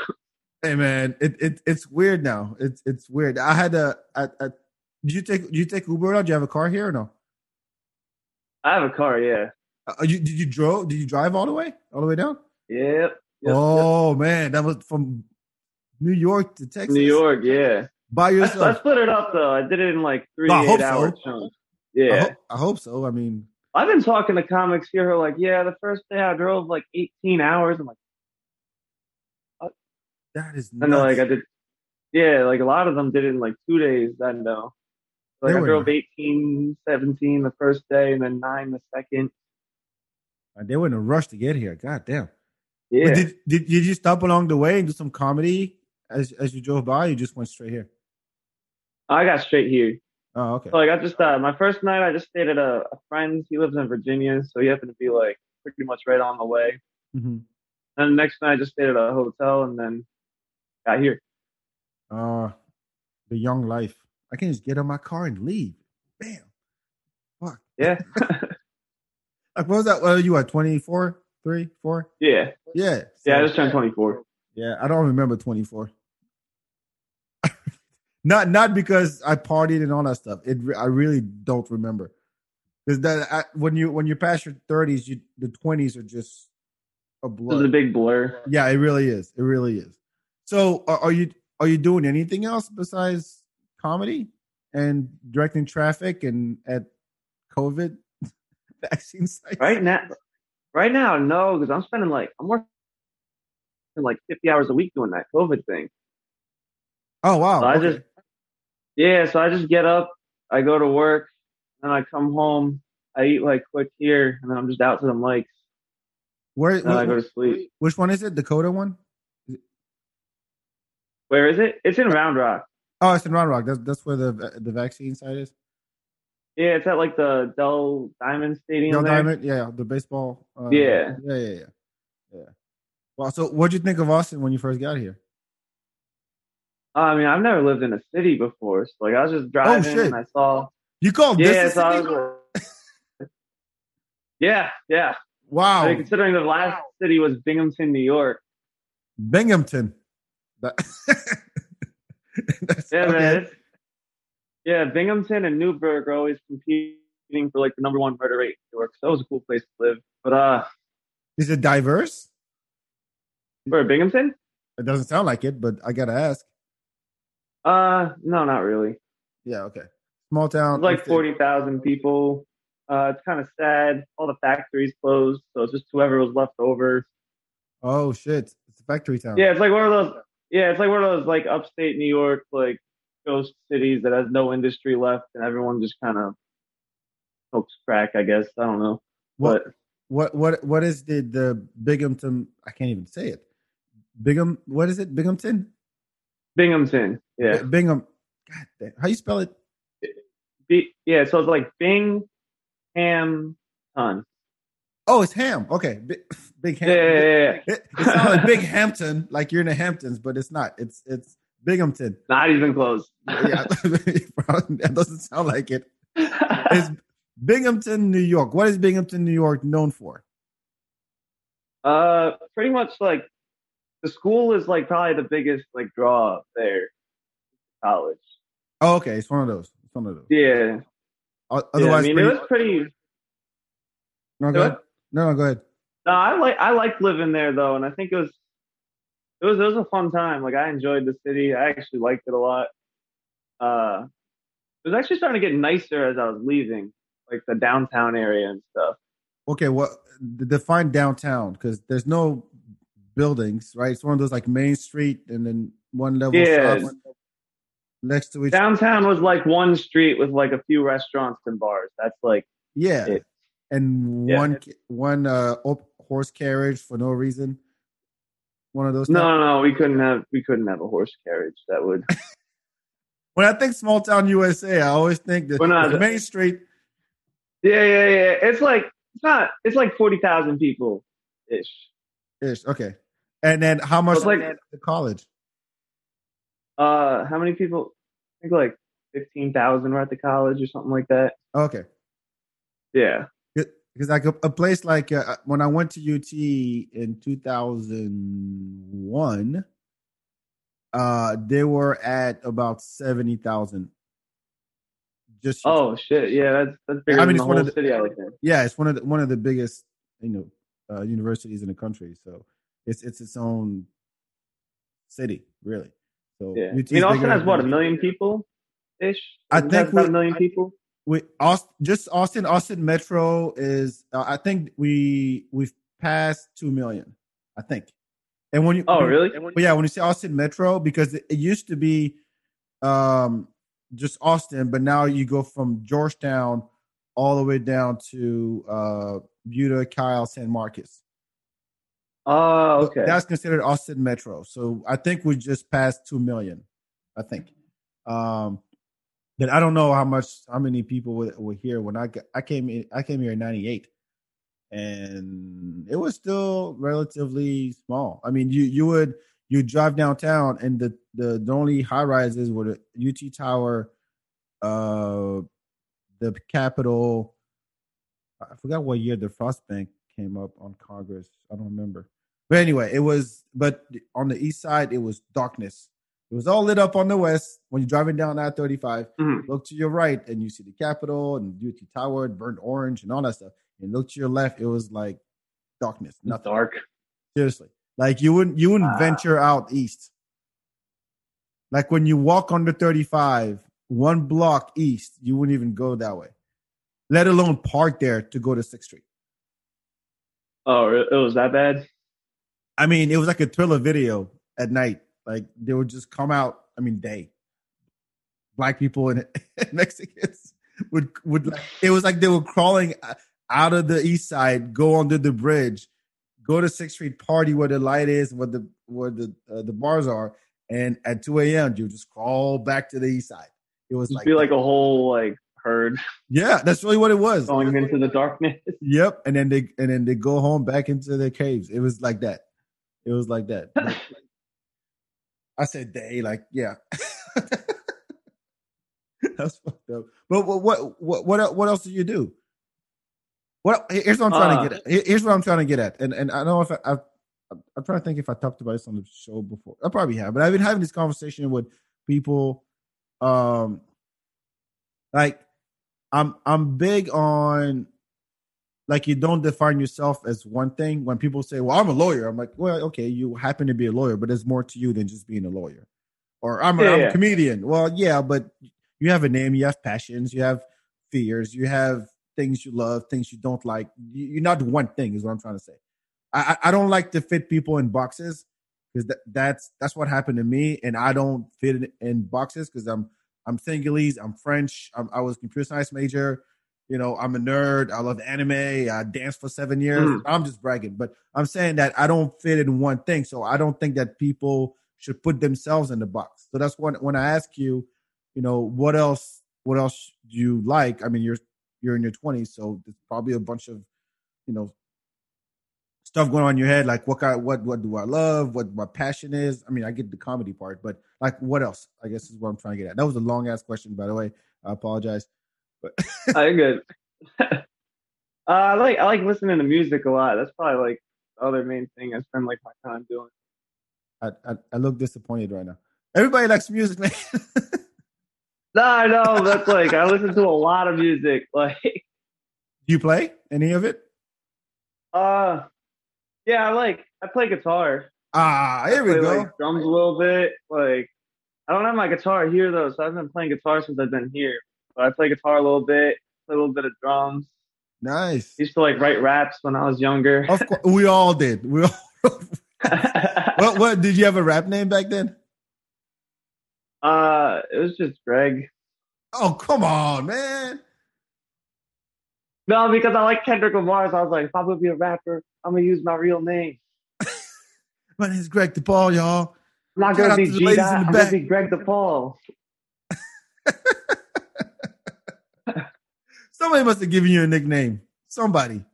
Hey man, it, it it's weird now. It's it's weird. I had a, a, a did you take do you take Uber out? Do you have a car here or no? I have a car, yeah. Uh, you, did you drove? Did you drive all the way, all the way down? Yep. yep oh yep. man, that was from New York to Texas. New York, yeah. By yourself. I, I split it up though. I did it in like three I eight hour so. chunks. Yeah. I hope, I hope, so. I mean, I've been talking to comics here who are like, yeah, the first day I drove like 18 hours. I'm like, what? that is. Nuts. And like I did, yeah, like a lot of them did it in like two days. Then though, like I drove 18, 17 the first day, and then nine the second. They were in a rush to get here. God damn. Yeah. But did, did did you stop along the way and do some comedy as as you drove by? you just went straight here. I got straight here. Oh, okay. So like I just uh, my first night I just stayed at a, a friend's. He lives in Virginia, so he happened to be like pretty much right on the way. Mm-hmm. And the next night I just stayed at a hotel and then got here. Uh the young life. I can just get on my car and leave. Bam. Fuck. Yeah. (laughs) like what was that? Are you at? 24? Three, four? Yeah. Yeah. So, yeah, I just turned 24. Yeah, I don't remember 24. (laughs) not not because I partied and all that stuff. It I really don't remember. Because that I, when you when you pass your 30s, you the 20s are just a blur. It's a big blur. Yeah, it really is. It really is. So, are, are you are you doing anything else besides comedy and directing traffic and at COVID (laughs) vaccine sites? Right now, right now, no, because I'm spending like I'm working like 50 hours a week doing that COVID thing. Oh wow! So I just yeah, so I just get up, I go to work, and I come home, I eat like quick here, and then I'm just out to the mics. Where? And I go to sleep. Which one is it? Dakota one? Where is it? It's in Round Rock. Oh, it's in Round Rock. That's that's where the the vaccine site is. Yeah, it's at like the Dell Diamond Stadium. Dell there. Diamond, yeah, the baseball. Uh, yeah, yeah, yeah, yeah, yeah. Well, so what'd you think of Austin when you first got here? I mean, I've never lived in a city before, so like I was just driving oh, and I saw. You called yeah, this so city? was, (laughs) yeah, yeah. Wow. I mean, considering the last city was Binghamton, New York. Binghamton. That, (laughs) (laughs) yeah, okay. man. Yeah, Binghamton and Newburgh are always competing for like the number one murder rate in New York. So that was a cool place to live. But uh, is it diverse? Binghamton? It doesn't sound like it, but I gotta ask. Uh, no, not really. Yeah, okay. Small town. Like forty thousand people. Uh, it's kind of sad. All the factories closed, so it's just whoever was left over. Oh shit! It's a factory town. Yeah, it's like one of those. Yeah, it's like one of those like upstate New York like ghost cities that has no industry left, and everyone just kind of smokes crack. I guess I don't know. What but, what what what is the the Binghamton? I can't even say it. Bingham. What is it? Binghamton. Binghamton. Yeah. Bingham. God damn. How you spell it? B, yeah. So it's like Bing, Ham, Ton. Oh, it's Ham. Okay, (laughs) big, big Ham. Yeah, yeah, yeah. It, it sounds like Big Hampton, like you're in the Hamptons, but it's not. It's it's Binghamton. Not even close. yeah, (laughs) (laughs) that doesn't sound like it. It's Binghamton, New York. What is Binghamton, New York known for? Uh, pretty much like the school is like probably the biggest like draw there. College. Oh, okay. It's one of those. It's one of those. Yeah. Otherwise, yeah, I mean, pretty... it was pretty. No, go ahead. No, no, go ahead. No, I like I liked living there though, and I think it was it was it was a fun time. Like I enjoyed the city. I actually liked it a lot. Uh, it was actually starting to get nicer as I was leaving, like the downtown area and stuff. Okay, what define downtown? Because there's no buildings, right? It's one of those like Main Street and then one level Yeah. next to each. Downtown was like one street with like a few restaurants and bars. That's like yeah, it. And Yeah. one one uh op- horse carriage for no reason. One of those. no, no, no. We couldn't have we couldn't have a horse carriage. That would (laughs) When I think small town USA, I always think that not- Main Street. Yeah, yeah, yeah. It's like it's not. It's like forty thousand people ish. Ish. Okay. And then how much like- the college? Uh, how many people? I think like fifteen thousand were at the college or something like that. Okay. Yeah. Because like a, a place like uh, when I went to UT in 2001, uh, they were at about 70,000. Just Oh shit. Yeah, that's that's bigger I mean, than it's the one of the- city. I would think. yeah, it's one of the, one of the biggest, you know, uh, universities in the country. So it's it's its own city, really. So Yeah. UT I mean, Austin has what a million people ish. I think about we- a million people. We Austin, just Austin, Austin Metro is. Uh, I think we we've passed two million. I think. And when you Oh, really? But yeah, when you say Austin Metro, because it, it used to be um just Austin, but now you go from Georgetown all the way down to uh Buda, Kyle, San Marcos. Oh, okay. That's considered Austin Metro. So I think we just passed two million. I think. Um I don't know how much how many people were, here when I I came in I came here in '98, and it was still relatively small. I mean, you you would you drive downtown and the the, the only high rises were the UT Tower, uh, the Capitol. I forgot what year the Frost Bank came up on Congress. I don't remember. But anyway, it was. But on the east side, it was darkness. It was all lit up on the west. When you're driving down I 35, Mhm. look to your right and you see the Capitol and UT Tower, burnt orange, and all that stuff. And look to your left, it was like darkness, nothing. dark. Seriously, like you wouldn't you wouldn't Wow. venture out east. Like when you walk under 35, one block east, you wouldn't even go that way. Let alone park there to go to Sixth Street. Oh, it was that bad. I mean, it was like a thriller video at night. Like they would just come out. I mean, day. Black people (laughs) and Mexicans would would like it was like they were crawling out of the east side, go under the bridge, go to Sixth Street, party where the light is, where the where the uh, the bars are, and at two a.m. you just crawl back to the east side. It was like, be like a whole like herd yeah, that's really what it was. going into the darkness. Yep, and then they and then they go home back into their caves. It was like that. It was like that. (laughs) I said they, like yeah. (laughs) That's fucked up. But what what what what what else do you do? What here's what I'm trying Uh, to get at. Here's what I'm trying to get at, and and I don't know if I, I've, I'm trying to think if I talked about this on the show before. I probably have, but I've been having this conversation with people. Um, like I'm I'm big on like you don't define yourself as one thing. When people say, "Well, I'm a lawyer," I'm like, "Well, okay, you happen to be a lawyer, but there's more to you than just being a lawyer." Or I'm, a, Yeah, I'm yeah. a comedian. Well, yeah, but you have a name, you have passions, you have fears, you have things you love, things you don't like. You- You're not one thing, is what I'm trying to say. I I I don't like to fit people in boxes because that, that's that's what happened to me, and I don't fit in, in boxes because I'm I'm Senegalese, I'm French, I'm, I was computer science major. You know, I'm a nerd. I love anime. I danced for seven years. Mm. I'm just bragging, but I'm saying that I don't fit in one thing. So I don't think that people should put themselves in the box. So that's when when I ask you, you know, what else what else do you like? I mean, you're you're in your 20s, so there's probably a bunch of, you know, stuff going on in your head. Like what kind, what what do I love? What my passion is? I mean, I get the comedy part, but like what else? I guess is what I'm trying to get at. That was a long ass question, by the way. I apologize. But I'm good. (laughs) uh, I like I like listening to music a lot. That's probably like the other main thing I spend like my time doing. I, I, I look disappointed right now. Everybody likes music, man. (laughs) No, I know that's like I listen to a lot of music. (laughs) Like, do you play any of it? uh, yeah, I like I play guitar. Ah, here we play, go. Like, drums a little bit. Like, I don't have my guitar here though, so I've been playing guitar since I've been here. But I play guitar a little bit, play a little bit of drums. Nice. I used to like write raps when I was younger. Of course, we all did. We all. (laughs) what? What? Did you have a rap name back then? uh, it was just Greg. Oh, come on, man. No, because I like Kendrick Lamar, so I was like, if I'm gonna be a rapper, I'm gonna use my real name. (laughs) My name's Greg DiPaul, y'all. I'm not Shout gonna be G ladies Dot. in the I'm gonna be Greg DiPaul. (laughs) Somebody must have given you a nickname. Somebody.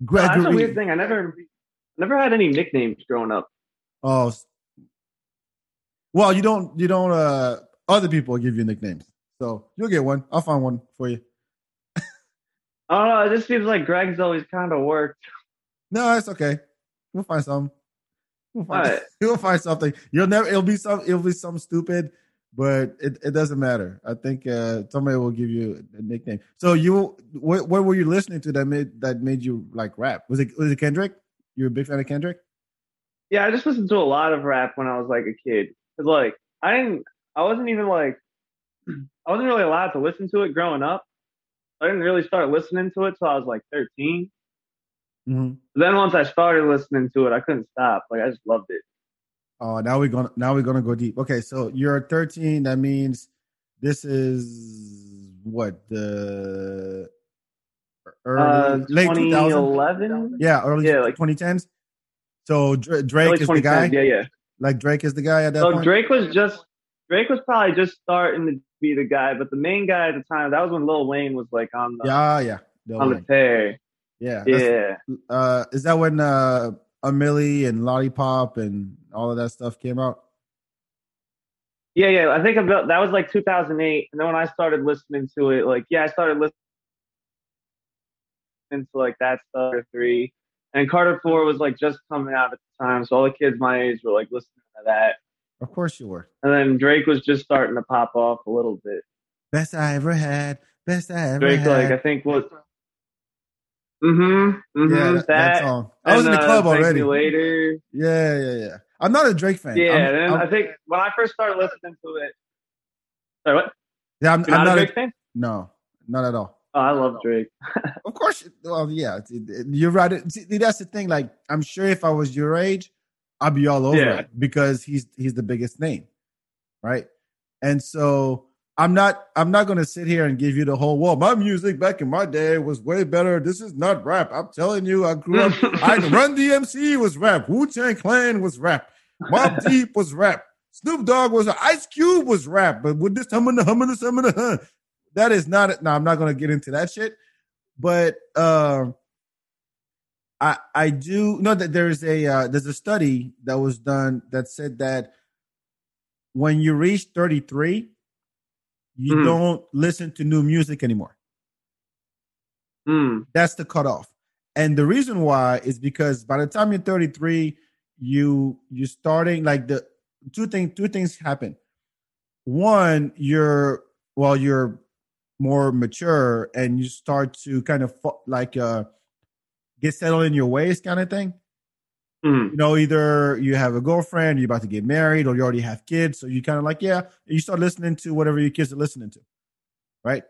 No, that's a weird thing. I never, never had any nicknames growing up. Oh, well, you don't. You don't. Uh, other people give you nicknames, so you'll get one. I'll find one for you. I don't know. It just seems like Greg's always kind of worked. No, it's okay. We'll find some. We'll find. Alright. (laughs) We'll find something. You'll never. It'll be some. It'll be some stupid, but it, it doesn't matter. I think uh, somebody will give you a nickname. So you, what, what were you listening to that made that made you like rap? Was it was it Kendrick? You're a big fan of Kendrick? Yeah, I just listened to a lot of rap when I was like a kid. Cause like I didn't, I wasn't even like, (clears throat) I wasn't really allowed to listen to it growing up. I didn't really start listening to it till I was like 13. Mm-hmm. Then once I started listening to it, I couldn't stop. Like I just loved it. Oh, now we're gonna now we're gonna go deep. Okay, so you're 13. That means this is what the early Uh, late 2011. Yeah, early Yeah, like- 2010s. So Dra- Drake is the guy. Yeah, yeah. Like Drake is the guy at that So point. Drake was just Drake was probably just starting to be the guy, but the main guy at the time that was when Lil Wayne was like on the yeah, yeah, the on the Wayne. tear. yeah. Yeah, Uh, is that when uh, a Milli and Lollipop and all of that stuff came out? yeah, yeah. I think about that was like 2008, and then when I started listening to it, like yeah, I started listening to like that stuff or three, and Carter Four was like just coming out at the time, so all the kids my age were like listening to that, Of course you were. and then Drake was just starting to pop off a little bit. Best I ever had. Best I ever Drake, had. like I think was. Mm-hmm. mm-hmm yeah, that, that song. I was in the uh, club Me already. Later. Yeah, yeah, yeah. I'm not a Drake fan. Yeah, I'm, and I'm- I think when I first started listening to it, sorry, what? yeah, I'm, I'm not, not a a, Drake fan? no, not at all. Oh, I love Drake. (laughs) Of course, well, yeah, you're right. See, that's the thing. Like, I'm sure if I was your age, I'd be all over Yeah. it because he's he's the biggest name, right? And so I'm not I'm not gonna sit here and give you the whole well, my music back in my day was way better. This is not rap. I'm telling you, I grew up. (laughs) I Run DMC was rap. Wu Tang Clan was rap. Mobb (laughs) Deep was rap. Snoop Dogg was Ice Cube was rap. But with this humming the humming the humming the huh, that is not it. No, I'm not gonna get into that shit. But um I I do know that there's a uh, there's a study that was done that said that when you reach 33, you Hmm. don't listen to new music anymore. Hmm. That's the cutoff. And the reason why is because by the time you're 33, you you starting like the two things two things happen. One, you're well, you're more mature and you start to kind of like uh get settled in your ways kind of thing. Hmm. You know, either you have a girlfriend, you're about to get married, or you already have kids. So you kind of like, yeah, you start listening to whatever your kids are listening to, right?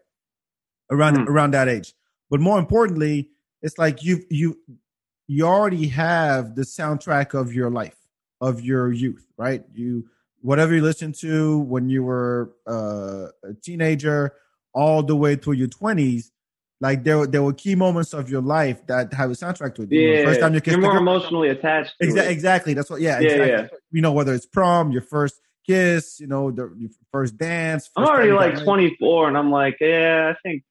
Around Hmm. around that age. But more importantly, it's like you you you already have the soundtrack of your life, of your youth, right? You whatever you listened to when you were uh, a teenager, all the way through your twenties. Like there, were- there were key moments of your life that have a soundtrack to it. You know, Yeah, first time you kissed you're more girl- emotionally attached. To Exa- it. exactly. That's what. Yeah. Yeah, Exactly. You know, whether it's prom, your first kiss, you know, the your first dance. I'm already like 24, and I'm like, yeah, I think.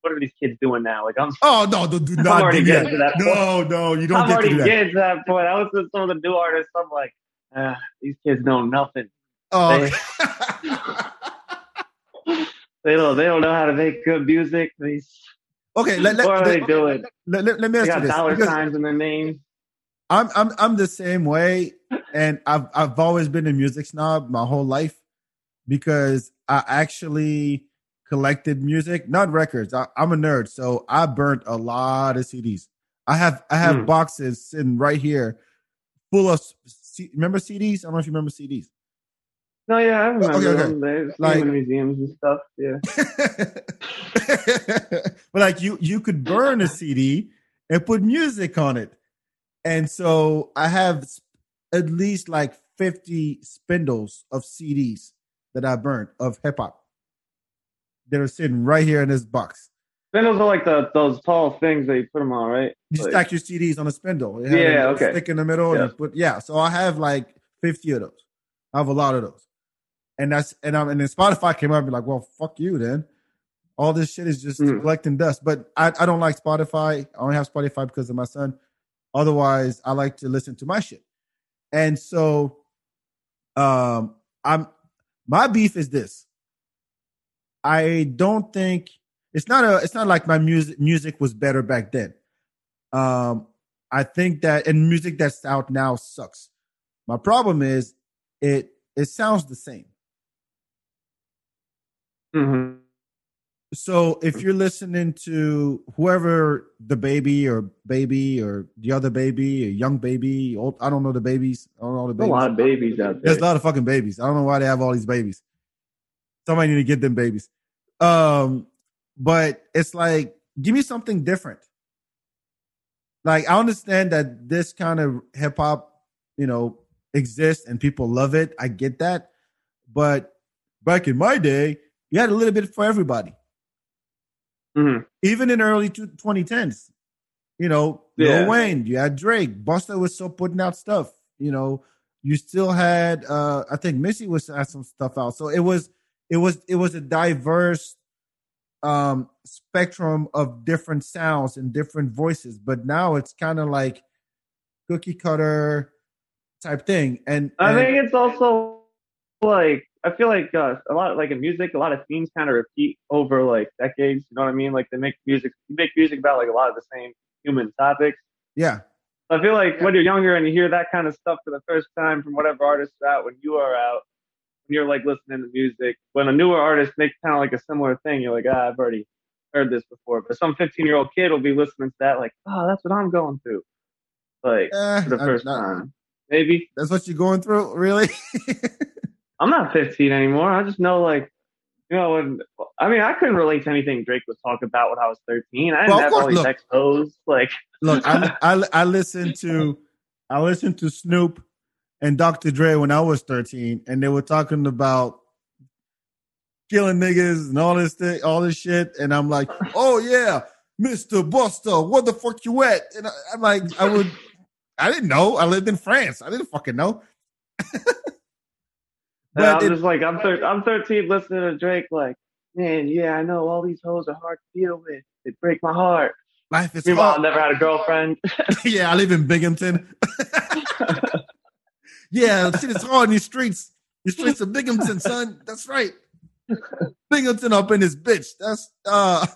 What are these kids doing now? Like I'm. Oh no! Do, do (laughs) not already do that. to that No, no, you don't I'm get to already do that. getting to that point. I was to some of the new artists. I'm like, ah, these kids know nothing. Oh, They (laughs) (laughs) don't. They don't know how to make good music. These. okay. Let, let, what are they let, doing? let, let- let me They ask you got this. dollar because signs in their names. I'm I'm I'm the same way, and I've I've always been a music snob my whole life because I actually collected music, not records. I, I'm a nerd, so I burnt a lot of CDs. I have I have Hmm. boxes sitting right here, full of. C- remember CDs? I don't know if you remember CDs. No, yeah, I remember oh, Okay, okay. them. They see Like- museums and stuff. Yeah. (laughs) but like you you could burn a CD and put music on it. And so I have at least like 50 spindles of CDs that I burned of hip hop that are sitting right here in this box. Spindles are like the those tall things that you put them on, right? You Like- stack your CDs on a spindle. Yeah, okay. Stick in the middle and Yeah. you put yeah. So I have like 50 of those. I have a lot of those. And that's and I'm and then Spotify came up and be like, well, fuck you then. All this shit is just Mhm. collecting dust. But I, I don't like Spotify. I only have Spotify because of my son. Otherwise, I like to listen to my shit. And so um I'm my beef is this. I don't think it's not a it's not like my music music was better back then. Um I think that and music that's out now sucks. My problem is it it sounds the same. Mhm. So if you're listening to whoever the baby or baby or the other baby or young baby, old, I don't know the babies. I don't know the There's babies. a lot of babies out there. There's a lot of fucking babies. I don't know why they have all these babies. Somebody need to get them babies. Um, but it's like, give me something different. Like, I understand that this kind of hip hop, you know, exists and people love it. I get that. But back in my day, you had a little bit for everybody. Mhm. Even in early two- 2010s, you know, Yeah. Lil Wayne, you had Drake, Busta was still putting out stuff. You know, you still had, uh, I think Missy was had some stuff out. So it was, it was, it was a diverse um spectrum of different sounds and different voices. But now it's kind of like cookie cutter type thing. And, I and- think it's also like I feel like uh, a lot of, like in music, a lot of themes kind of repeat over like decades. You know what I mean? Like they make music, you make music about like a lot of the same human topics. yeah, I feel like when you're younger and you hear that kind of stuff for the first time from whatever artist is out, when you are out, when you're like listening to music, when a newer artist makes kind of like a similar thing, you're like, ah, I've already heard this before. But some 15 year old kid will be listening to that, like, oh, that's what I'm going through, like Eh, for the I- first I- time. Maybe that's what you're going through, really. (laughs) I'm not 15 anymore. I just know like. You know, when, I mean, I couldn't relate to anything Drake was talking about when I was 13. I didn't Well, have course, all these look. expos. Like, Look, I, (laughs) I I listened to I listened to Snoop and Dr. Dre when I was 13, and they were talking about killing niggas and all this thing, all this shit, and I'm like, oh yeah, Mister Buster, where the fuck you at? And I, I'm like, I would, I didn't know. I lived in France. I didn't fucking know. (laughs) But I'm it- just like, I'm, thir- I'm 13 listening to Drake, like, man, yeah, I know all these hoes are hard to deal with. They break my heart. life is Meanwhile, I hard. never had a girlfriend. (laughs) (laughs) yeah, I live in Binghamton. (laughs) yeah, shit is hard in these streets. The streets of Binghamton, son. That's right. Binghamton up in this bitch. That's uh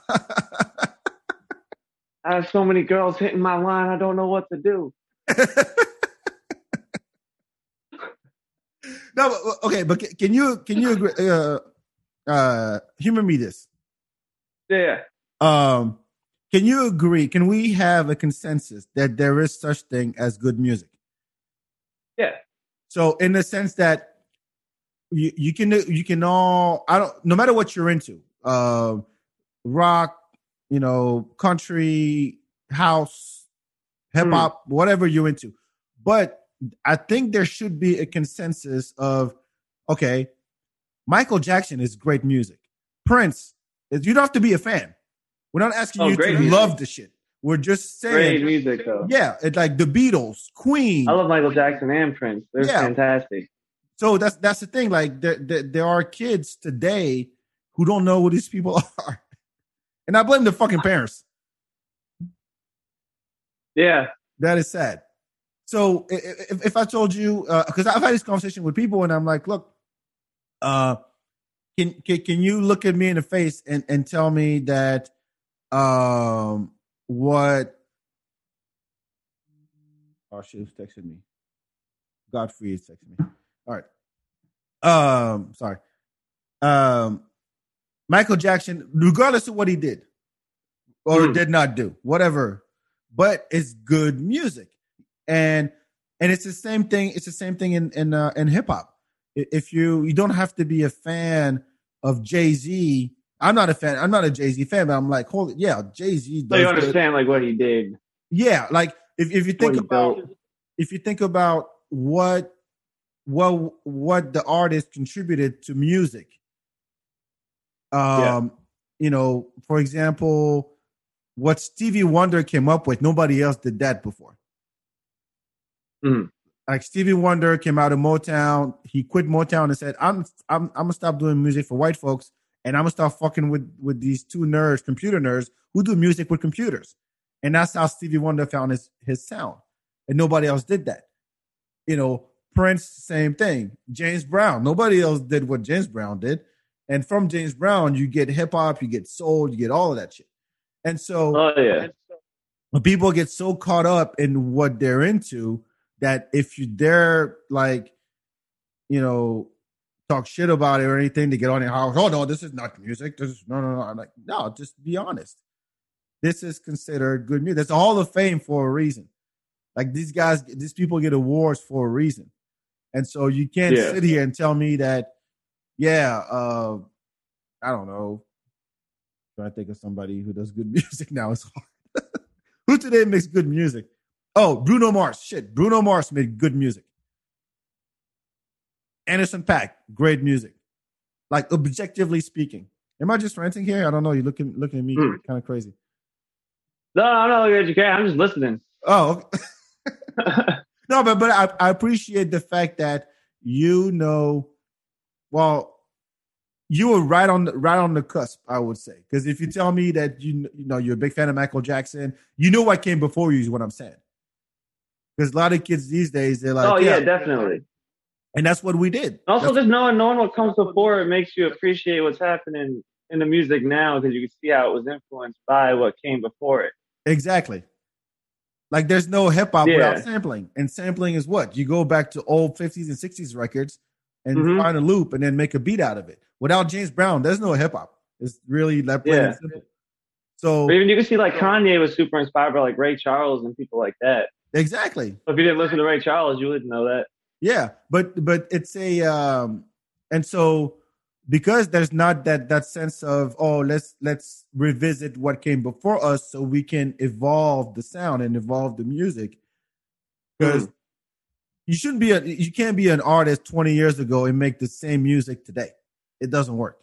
I have so many girls hitting my line, I don't know what to do. No, but, okay, but can you can you agree? Uh, uh, humor me this. Yeah. Um, can you agree? Can we have a consensus that there is such thing as good music? Yeah. So, in the sense that you you can you can all I don't no matter what you're into, uh, rock, you know, country, house, hip hop, whatever you're into, but I think there should be a consensus of okay, Michael Jackson is great music. Prince, you don't have to be a fan. We're not asking Oh, you to music. love the shit. We're just saying Great saying, music, though. yeah, it's like the Beatles, Queen. I love Michael Jackson and Prince. They're Yeah. fantastic. So that's that's the thing. Like there, there, there are kids today who don't know who these people (laughs) are, and I blame the fucking parents. Yeah. That is sad. So if, if I told you, because I've had this conversation with people, and I'm like, look, uh, can, can can you look at me in the face and and tell me that um what? Oh, she was texting me. Godfrey is texting me. All right. Um, sorry. Um, Michael Jackson, regardless of what he did or Hmm. did not do, whatever, but it's good music, and and it's the same thing. It's the same thing in in uh, in hip hop. if you you don't have to be a fan of Jay Z. I'm not a fan. I'm not a Jay Z fan, but I'm like, hold it, yeah, Jay Z. So you understand like what he did? Yeah, like if if you think about built. if you think about what what what the artist contributed to music. Um, yeah. you know, for example, what Stevie Wonder came up with, nobody else did that before. Mm-hmm. Like Stevie Wonder came out of Motown, he quit Motown and said, "I'm I'm I'm gonna stop doing music for white folks, and I'm gonna start fucking with with these two nerds, computer nerds, who do music with computers." And that's how Stevie Wonder found his his sound, and nobody else did that. You know, Prince, same thing. James Brown, nobody else did what James Brown did, and from James Brown, you get hip hop, you get soul, you get all of that shit. And so, oh yeah, people get so caught up in what they're into that if you dare like, you know, talk shit about it or anything to get on your house, oh no, this is not music. This is no, no, no. I'm like, no, just be honest. This is considered good music. It's a Hall of Fame for a reason. Like these guys, these people get awards for a reason. And so you can't yeah. sit here and tell me that, yeah, uh, I don't know. To think of somebody who does good (laughs) music now. It's hard. (laughs) who today makes good music? Oh, Bruno Mars. Shit, Bruno Mars made good music. Anderson .Paak, great music. Like objectively speaking. Am I just ranting here? I don't know. You're looking looking at me mm. kind of crazy. No, I'm not looking at you. I'm just listening. Oh, (laughs) no, but but I, I appreciate the fact that you know, well, you were right on the right on the cusp, I would say. Because if you tell me that you you know you're a big fan of Michael Jackson, you know what came before you is what I'm saying. Because a lot of kids these days, they're like, oh yeah, yeah definitely. And that's what we did. Also, that's just knowing knowing what comes before it makes you appreciate what's happening in the music now because you can see how it was influenced by what came before it. Exactly. Like there's no hip hop yeah. without sampling, and sampling is what you go back to old 50s and 60s records and mm-hmm. find a loop and then make a beat out of it. Without James Brown, there's no hip hop. It's really that plain yeah. simple. So but even you can see like Kanye was super inspired by like Ray Charles and people like that. Exactly. If you didn't listen to Ray Charles, you wouldn't know that. Yeah, but but it's a um and so because there's not that that sense of oh let's let's revisit what came before us so we can evolve the sound and evolve the music because mm. you shouldn't be a you can't be an artist 20 years ago and make the same music today it doesn't work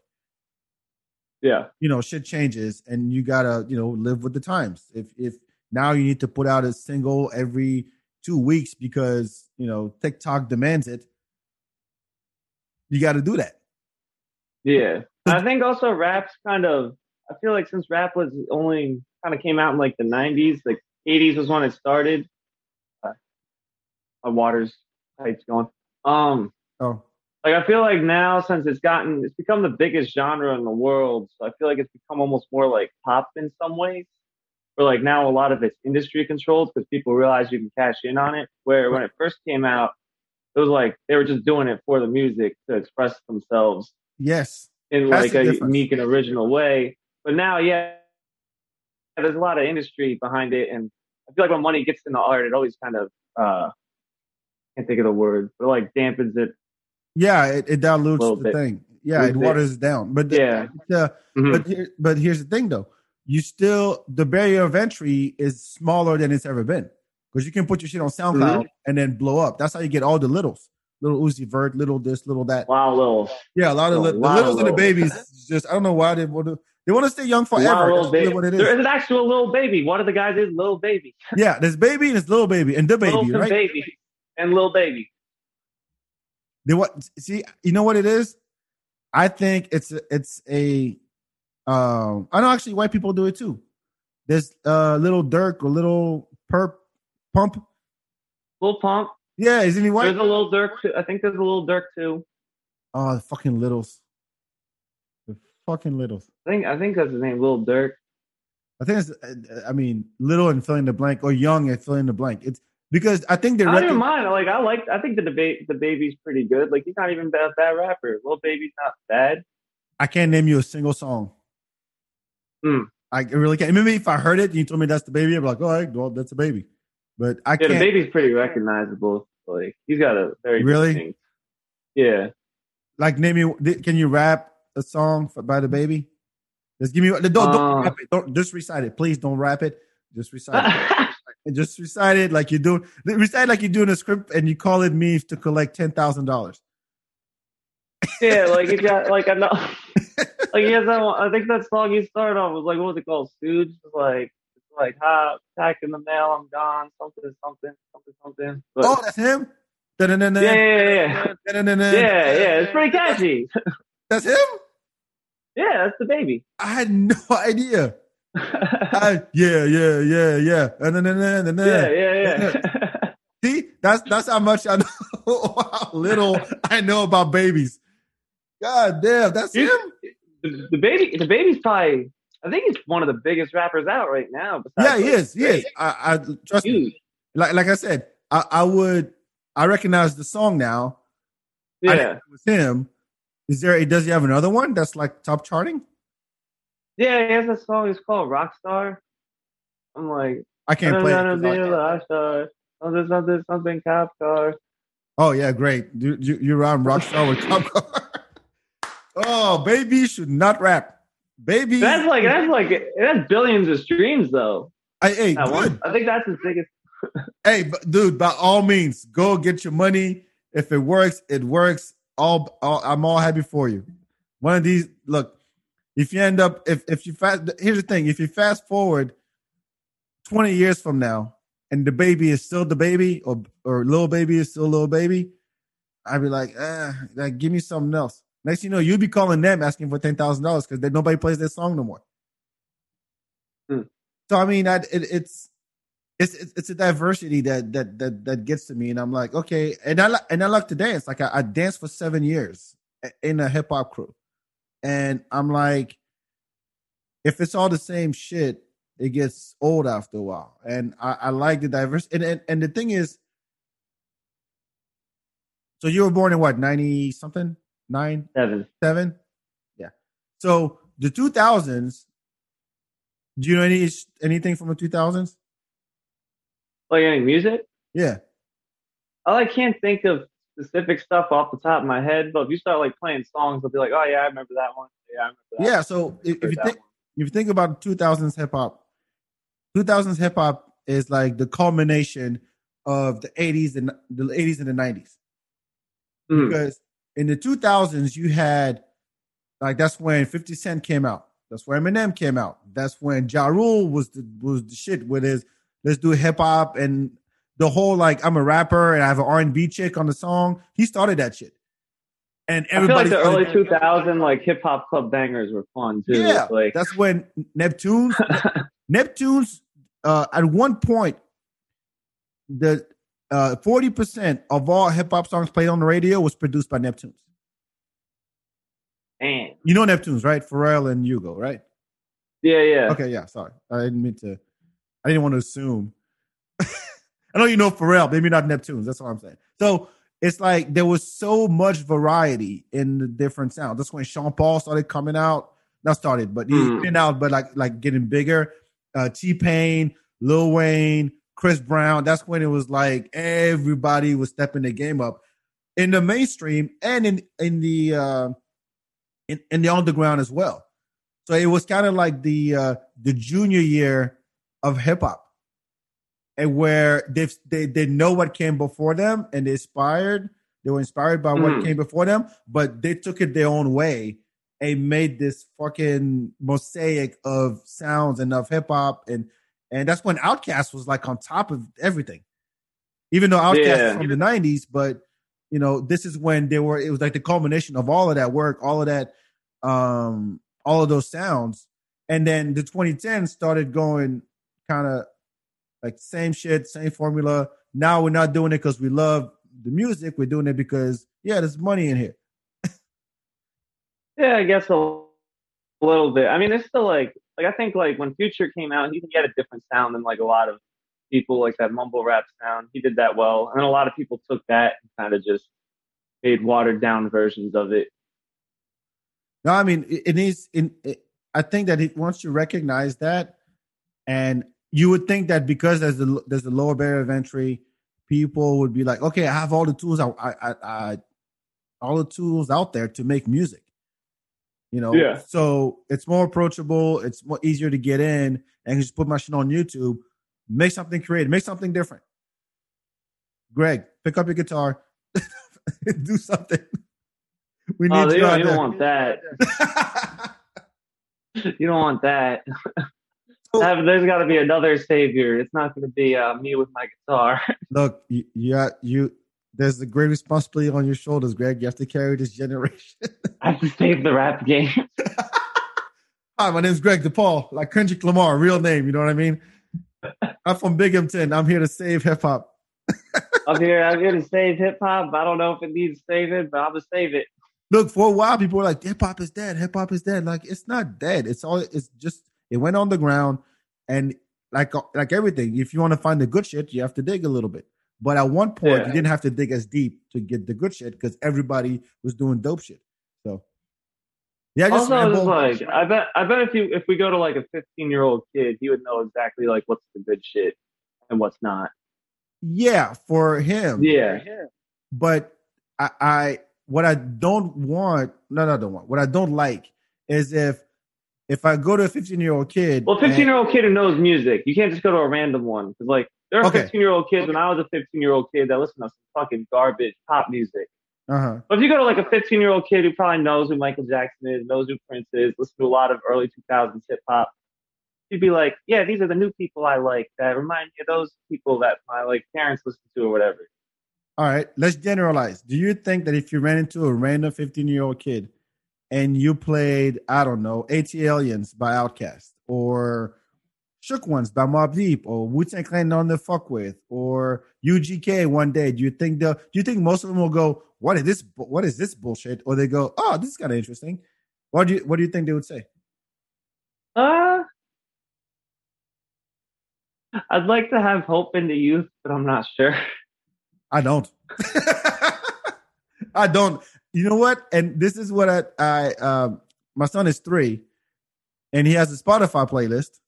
yeah you know shit changes and you gotta you know live with the times if if now you need to put out a single every two weeks because you know TikTok demands it. You got to do that. Yeah, I think also rap's kind of. I feel like since rap was only kind of came out in like the '90s, like '80s was when it started. Uh, my water's pipes going. Um. Oh. Like I feel like now since it's gotten, it's become the biggest genre in the world. So I feel like it's become almost more like pop in some ways where like now a lot of it's industry controlled because people realize you can cash in on it. Where when it first came out, it was like they were just doing it for the music to express themselves. Yes. In That's like a difference. unique and original way. But now, yeah, there's a lot of industry behind it, and I feel like when money gets in the art, it always kind of uh can't think of the word, but like dampens it. Yeah, it, it dilutes the bit. thing. Yeah, it waters it down. But the, yeah, the, mm-hmm. but here, but here's the thing though you still the barrier of entry is smaller than it's ever been because you can put your shit on SoundCloud mm-hmm. and then blow up. That's how you get all the littles, little Uzi Vert, little this, little that. Wow, little. Yeah, a lot of li- the littles and the babies. Just I don't know why they want to. They want to stay young forever. Wow, really what it is. There is an actual little baby. One of the guys is little baby. (laughs) yeah, there's baby and there's little baby and the baby, little right? Baby and little baby. They what? See, you know what it is? I think it's a, it's a um, I know actually white people do it too. There's uh little Durk or little perp pump. Little pump. Yeah, isn't he white? There's a little Durk too. I think there's a little Durk too. Oh, the fucking littles. The fucking littles. I think I think that's his name, Little Durk. I think it's. I mean, little and filling the blank, or young and filling the blank. It's because I think they're. I don't mind. Like I like. I think the debate, DaBaby's pretty good. Like he's not even a bad rapper. Little baby's not bad. I can't name you a single song. Mm. I really can't. Maybe if I heard it and you told me that's DaBaby, I'm like, all right, well, that's a baby. But I yeah, can't. DaBaby's pretty recognizable. Like he's got a very really. Yeah. Like, name me. Can you rap a song for, by DaBaby? Just give me. Don't, don't Uh. rap it. Don't just recite it. Please don't rap it. Just recite it. And (laughs) just recite it like you're doing. Recite like you're doing a script, and you call it me to collect ten thousand dollars. yeah, like it got like I know, (laughs) like he has that one. I think that song he started on was like what was it called? Suge. It's like like ha, back in the mail, I'm gone. Something, something, something, something. But, Oh, that's him. Yeah, yeah, yeah, yeah, yeah. It's pretty catchy. That's him. yeah, that's DaBaby. I had no idea. I, yeah, yeah, yeah, yeah. And then, and then, and yeah, yeah, yeah. See, that's that's how much I know. (laughs) how little I know about babies. God damn, that's him. The, DaBaby, the baby's probably. I think he's one of the biggest rappers out right now. Yeah, he is. He is. I, I trust me. Huge. Like like I said, I, I would. I recognize the song now. I Yeah, it was him. Is there? Does he have another one that's like top charting? yeah. He has a song. It's called Rockstar. I'm like, I can't play it. be I a rock star. Oh, something, something, something, cop car. Oh yeah, great. You, you, you're on Rockstar with Cop Car. Oh, baby should not rap. Baby, That's like that's like that's billions of streams though. I, hey, That good. one, I think that's his biggest. (laughs) Hey, but dude, by all means, go get your money. If it works, it works. All, all I'm all happy for you. One of these, look, if you end up, if if you fast, here's the thing: if you fast forward 20 years from now, and DaBaby is still DaBaby, or or little baby is still little baby, I'd be like, ah, like give me something else. Next, thing you know, you'd be calling them asking for ten thousand dollars because nobody plays their song no more. Hmm. So I mean, I, it, it's it's it's it's a diversity that that that that gets to me, and I'm like, okay, and I and I like to dance. Like I, I danced for seven years in a hip hop crew, and I'm like, if it's all the same shit, it gets old after a while. And I, I like the diversity, and, and and the thing is, so you were born in what ninety something nine Seven. seven, yeah. So the two thousands. Do you know any anything from the two thousands? Like any music? Yeah. I like can't think of specific stuff off the top of my head, but if you start like playing songs, I'll be like, oh yeah, I remember that one. Yeah, I remember that. Yeah, so if, if you think one. if you think about 2000s hip hop, 2000s hip hop is like the culmination of the 80s and the 80s and the 90s. Mhm. Because in the 2000s you had like that's when 50 Cent came out. That's where Eminem came out. That's when Ja Rule was the was the shit with his let's do hip hop and the whole like I'm a rapper and I have an R&B chick on the song. He started that shit. And I feel like everybody the early (laughs) started- 2000 like hip hop club bangers were fun too. Yeah, like that's when Neptunes, (laughs) Neptunes, uh, at one point, the uh, forty percent of all hip hop songs played on the radio was produced by Neptunes. man. You know Neptunes, right? Pharrell and Hugo, right? Yeah, yeah. Okay, yeah. Sorry, I didn't mean to. I didn't want to assume. (laughs) I know you know Pharrell, maybe not Neptunes. That's all I'm saying. So it's like there was so much variety in the different sounds. That's when Sean Paul started coming out. Not started, but he's Mm. been out, but like like getting bigger. Uh, T Pain, Lil Wayne, Chris Brown. That's when it was like everybody was stepping the game up in the mainstream and in in the uh, in, in the underground as well. So it was kind of like the uh, the junior year of hip hop, and where they they they know what came before them and they inspired. They were inspired by what Mm. came before them, but they took it their own way and made this fucking mosaic of sounds and of hip hop and and that's when Outkast was like on top of everything. Even though Outkast Yeah. from the '90s, but you know this is when they were. It was like the culmination of all of that work, all of that um all of those sounds and then the 2010s started going kind of like same shit same formula now we're not doing it because we love the music we're doing it because yeah there's money in here (laughs) Yeah, I guess a little bit. I mean, it's still like like I think like when Future came out, he had a different sound than like a lot of people like that mumble rap sound. He did that well, and a lot of people took that and kind of just made watered down versions of it. no i mean it, it needs in it, i think that it, once you recognize that and you would think that because there's the there's the lower barrier of entry people would be like okay i have all the tools i i i, I all the tools out there to make music. You know, Yeah. so it's more approachable. It's more easier to get in and just put my shit on YouTube, make something creative, make something different. Greg, pick up your guitar, (laughs) do something. We need Oh, you you don't, (laughs) you don't want that. You don't want that. There's got to be another savior. It's not going to be uh, me with my guitar. (laughs) Look, you, you, you, there's a great responsibility on your shoulders, Greg. You have to carry this generation. (laughs) I have to save the rap game. (laughs) Hi, my name's Greg DiPaul, like Kendrick Lamar, real name. You know what I mean? (laughs) I'm from Binghamton. I'm here to save hip hop. I'm here. I'm here to save hip hop. I don't know if it needs saving, but I'm gonna save it. Look, for a while, people were like, hip hop is dead. Hip hop is dead. Like, it's not dead. It's all, it's just, it went on the ground. And like, like everything, if you want to find the good shit, you have to dig a little bit. But at one point, Yeah. you didn't have to dig as deep to get the good shit because everybody was doing dope shit. So, yeah, just also, it's ramble. like I bet. I bet if you if we go to like a 15 year old kid, he would know exactly like what's the good shit and what's not. yeah, for him. Yeah. but I, I what I don't want, no, no, I don't want. What I don't like is if if I go to a 15 year old kid. Well, 15 year old kid who knows music, you can't just go to a random one because like there are Okay. 15 year old kids when I was a 15 year old kid that listened to some fucking garbage pop music. Uh huh. But if you go to like a 15 year old kid who probably knows who Michael Jackson is, knows who Prince is, listen to a lot of early 2000s hip hop, you'd be like, yeah, these are the new people I like that remind me of those people that my like parents listen to or whatever. All right, let's generalize. Do you think that if you ran into a random 15 year old kid and you played, I don't know, ATLiens by Outkast or Shook Ones by Mobb Deep or Wu Tang Clan on the fuck with or UGK one day, do you think they'll, do you think most of them will go, what is this, what is this bullshit? Or they go, oh, this is kind of interesting. What do you, what do you think they would say? Uh, I'd like to have hope in the youth, but I'm not sure. (laughs) I don't. (laughs) I don't. You know what? And this is what I, I um, my son is three, and he has a Spotify playlist,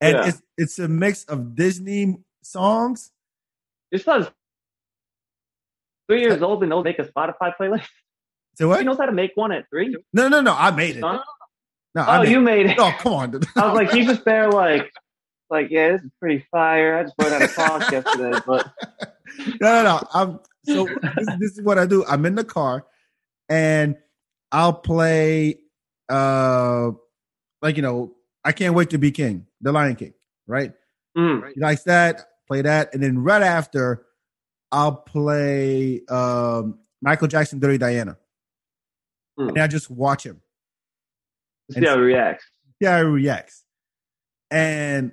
and Yeah. it's it's a mix of Disney songs. Your son's three years old and knows make a Spotify playlist. So what? He knows how to make one at three. No, no, no. I made it. No, I Oh, made you it. made it. Oh, come on. (laughs) I was like, he's just there, like, like, yeah, this is pretty fire. I just learned how to talk (laughs) yesterday, but no, no, no. I'm so this, this is what I do. I'm in the car, and I'll play, uh, like you know, I can't wait to be king, the Lion King, right? mm, He likes that. Play that, and then right after, I'll play um, Michael Jackson, Dirty Diana, Hmm. and I just watch him. see how he reacts. Yeah, he reacts, and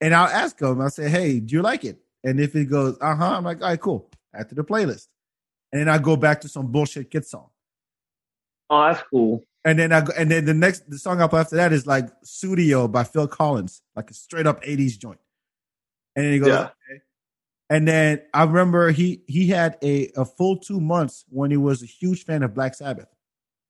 and I'll ask him. I'll say, "Hey, do you like it?" And if he goes, "Uh huh," I'm like, "All right, cool." Add to the playlist, and then I go back to some bullshit kid song. Oh, that's cool. And then I go, and then the next the song up after that is like Sussudio by Phil Collins, like a straight up 80s joint. And then he goes, Yeah. okay. And then I remember he he had a, a full two months when he was a huge fan of Black Sabbath.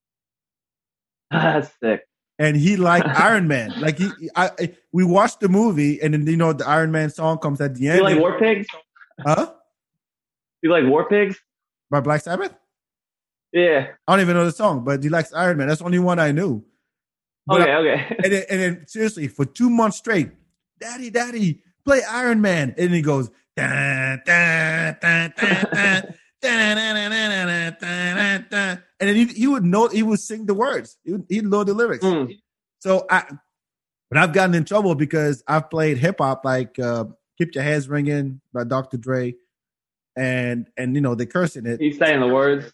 (laughs) That's sick. And he liked (laughs) Iron Man. Like he I, I we watched the movie and then you know the Iron Man song comes at the end. You like War Pigs? huh? You like War Pigs? By Black Sabbath? Yeah. I don't even know the song, but he likes Iron Man. That's the only one I knew. But okay, okay. and, then, and then seriously, for two months straight, Daddy, Daddy, play Iron Man. And he goes, and then he, he, would know he would sing the words. He would, he'd know the lyrics. Mm. So I, but I've gotten in trouble because I've played hip hop like uh, "Keep Your Hands Ringing" by Dr. Dre, and and you know they cursing it. He's saying the words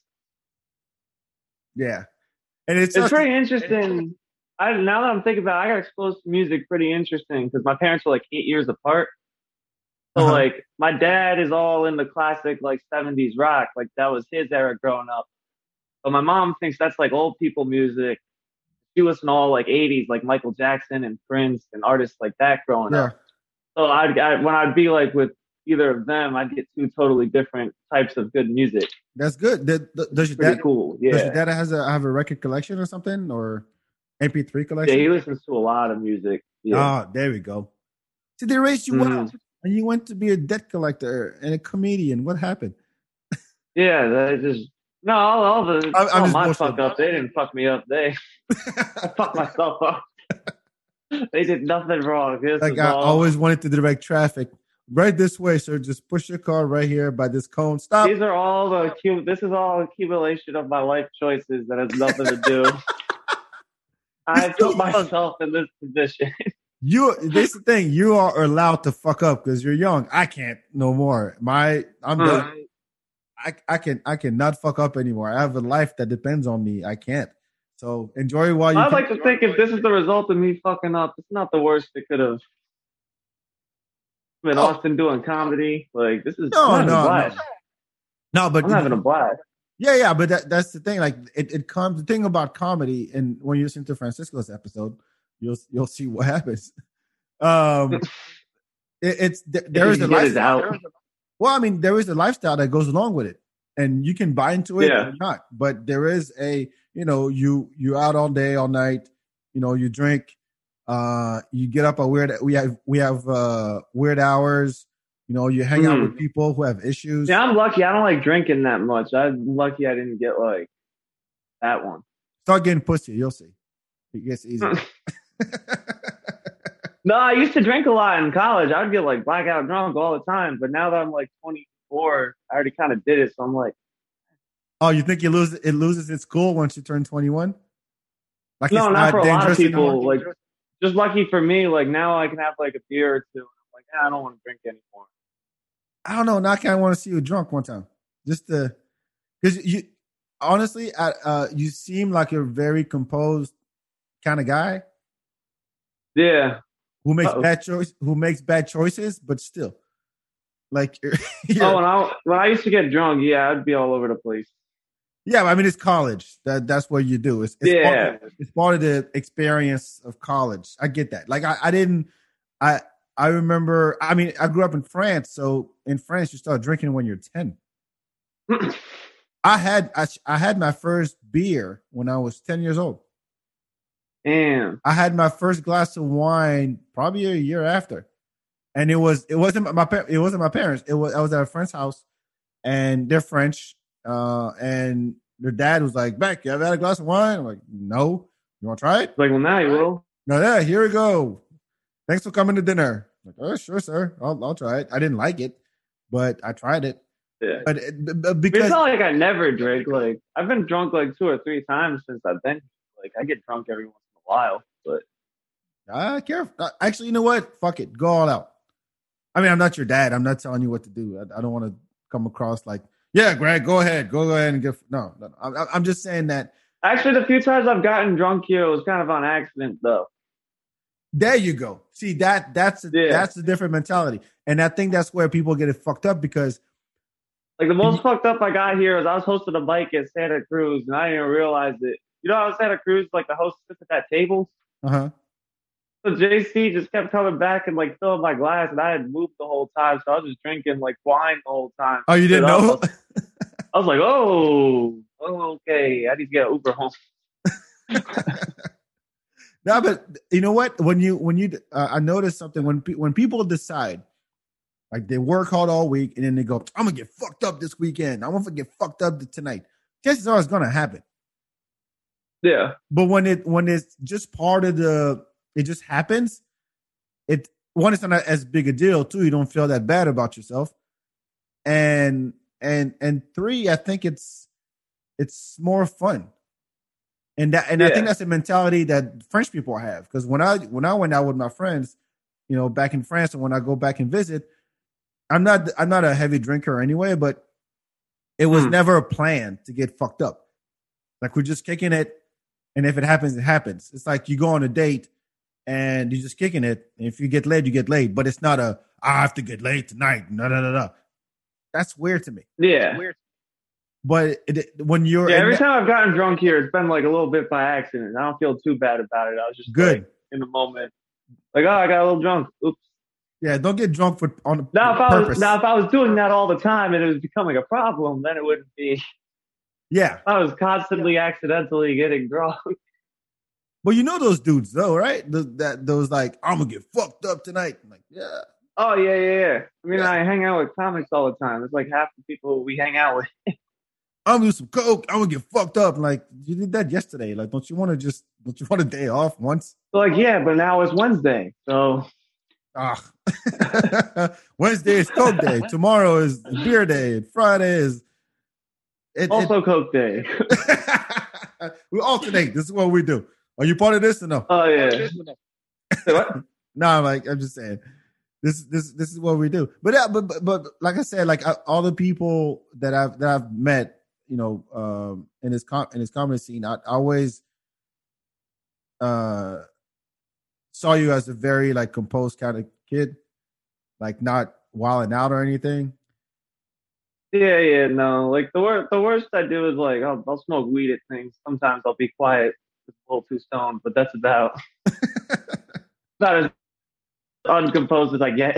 yeah, and it's, It's pretty interesting. I now that I'm thinking about, it, I got exposed to music pretty interesting because my parents were like eight years apart. So Uh-huh. like my dad is all in the classic like 70s rock, like that was his era growing up. But my mom thinks that's like old people music. She listened to all like 80s, like Michael Jackson and Prince and artists like that growing yeah. up. So I'd, I, when I'd be like with either of them, I'd get two totally different types of good music. That's good. Did- Does, does your dad cool. does Yeah. your dad has a have a record collection or something or MP3 collection? Yeah, he listens to a lot of music. Yeah. Ah, there we go. See, they raised you Mhm. well, and you went to be a debt collector and a comedian. What happened? (laughs) Yeah, they just no, all, all the I'm- I'm all my fuck up. They didn't fuck me up. They (laughs) I fucked (laughs) myself up. they did nothing wrong. This like I all, always wanted to direct traffic right this way, sir. Just push your car right here by this cone. Stop. These are all the this is all accumulation of my life choices that has nothing to do. (laughs) I put myself in this position. (laughs) You. This is the thing. You are allowed to fuck up because you're young. I can't no more. My I'm Uh, done. I I can I cannot fuck up anymore. I have a life that depends on me. I can't. So enjoy while you. I'd can. like to think if this is the result of me fucking up, it's not the worst it could have been. Oh. Austin doing comedy, like this is No, no, blast. no, but I'm having a blast. Yeah, yeah, but that, that's the thing. Like it, it comes the thing about comedy, and when you listen to Francisco's episode, you'll you'll see what (laughs) happens. Um, (laughs) it, it's th- there is a lifestyle. Well, I mean, there is a lifestyle that goes along with it, and you can buy into it Yeah. or not. But there is a you know you you out all day all night. You know you drink. Uh, you get up at weird. We have we have uh weird hours. You know you hang out Mhm. with people who have issues. Yeah, I'm lucky. I don't like drinking that much. I'm lucky I didn't get like that one. Start getting pussy. You'll see. It gets (laughs) easier. (laughs) No, I used to drink a lot in college. I'd get like blackout drunk all the time. But now that I'm like 24, I already kind of did it. So I'm like, oh, you think you lose it loses its cool once you turn twenty one? Like no, it's not for a lot of people. Like, just lucky for me. Like now I can have like a beer or two. I'm like, yeah, I don't want to drink anymore. I don't know. Now I want to see you drunk one time, just to because you honestly, uh, uh, you seem like you're a very composed kind of guy Yeah. who makes Uh-oh. bad choice, who makes bad choices, but still, like, you're, (laughs) you're- Oh, when I when I used to get drunk, yeah, I'd be all over the place. Yeah. I mean, it's college. That that's what you do. It's, it's Yeah. part, it's part of the experience of college. I get that. Like, I, I didn't. I I remember. I mean, I grew up in France, so in France, you start drinking when you're ten. (clears throat) I had I, I had my first beer when I was ten years old. Damn. I had my first glass of wine probably a year after, and it was it wasn't my it wasn't my parents. It was I was at a friend's house, and they're French, uh, and their dad was like, "Bak, you ever had a glass of wine?" I'm like, "No, you want to try it?" Like, well, now you will. No, yeah, here we go. Thanks for coming to dinner. I'm like, oh, sure, sir. I'll I'll try it. I didn't like it, but I tried it. Yeah. But it, b- b- I because it's not like I never drink. Like I've been drunk like two or three times since I've been. Like I get drunk every once in a while, but Ah, careful. Uh, Actually, you know what? Fuck it. Go all out. I mean, I'm not your dad. I'm not telling you what to do. I, I don't want to come across like, yeah, Greg, go ahead, go ahead and get. No, no, no. I'm, I'm just saying that. actually, the few times I've gotten drunk here, it was kind of on accident, though. There you go. See that that's a, Yeah. that's a different mentality, and I think that's where people get it fucked up because Like the most fucked up I got here is I was hosting a bike at Santa Cruz, and I didn't realize it. You know, I was Santa Cruz, like the host sits at that table. uh huh. So JC just kept coming back and like filling my glass, and I had moved the whole time, so I was just drinking like wine the whole time. Oh, you didn't I know? was, I was like, oh, oh, okay, I need to get Uber home. (laughs) no, but you know what? When you when you uh, I noticed something when pe- when people decide like they work hard all week and then they go, I'm gonna get fucked up this weekend. I'm gonna get fucked up tonight. Chances are it's gonna happen. Yeah, But when it when it's just part of the it just happens, it one it's not as big a deal. Two, you don't feel that bad about yourself. And and and three, I think it's it's more fun. And that and I think that's a mentality that French people have. Because when I when I went out with my friends, you know, back in France and when I go back and visit, I'm not I'm not a heavy drinker anyway, but it was Hmm. never a plan to get fucked up. Like we're just kicking it, and if it happens, it happens. It's like you go on a date and you're just kicking it. If you get laid, you get laid. But it's not a I have to get laid tonight. No, no, no, no. That's weird to me. yeah. Weird. But it, when you're Yeah, every that- time I've gotten drunk here, it's been like a little bit by accident. I don't feel too bad about it. I was just good, like, in the moment, like, oh, I got a little drunk. Oops. yeah. Don't get drunk for on Now, if I was now if I was doing that all the time and it was becoming a problem, then it wouldn't be. yeah, (laughs) I was constantly accidentally getting drunk. But you know those dudes though, right? The, that those like I'm gonna get fucked up tonight. I'm like, yeah, Oh yeah, yeah, yeah. I mean, Yeah. I hang out with comics all the time. It's like half the people we hang out with. (laughs) I'm gonna do some coke. I'm gonna get fucked up. Like you did that yesterday. Like, don't you want to just don't you want a day off once? So like, yeah, but now it's Wednesday, so Ah, (laughs) Wednesday is coke day. Tomorrow is beer day. Friday is it, also Coke Day. (laughs) we alternate. This is what we do. Are you part of this or no? oh yeah. Say what? (laughs) No, I'm like I'm just saying. This this this is what we do. But yeah, but but, but like I said, like I, all the people that I've that I've met, you know, um, in this com- in this comedy scene, I, I always uh saw you as a very like composed kind of kid, like not wilding out or anything. Yeah, yeah, no. Like the worst, the worst I do is like I'll, I'll smoke weed at things. Sometimes I'll be quiet, just a little too stoned, but that's about (laughs) not as uncomposed as I get.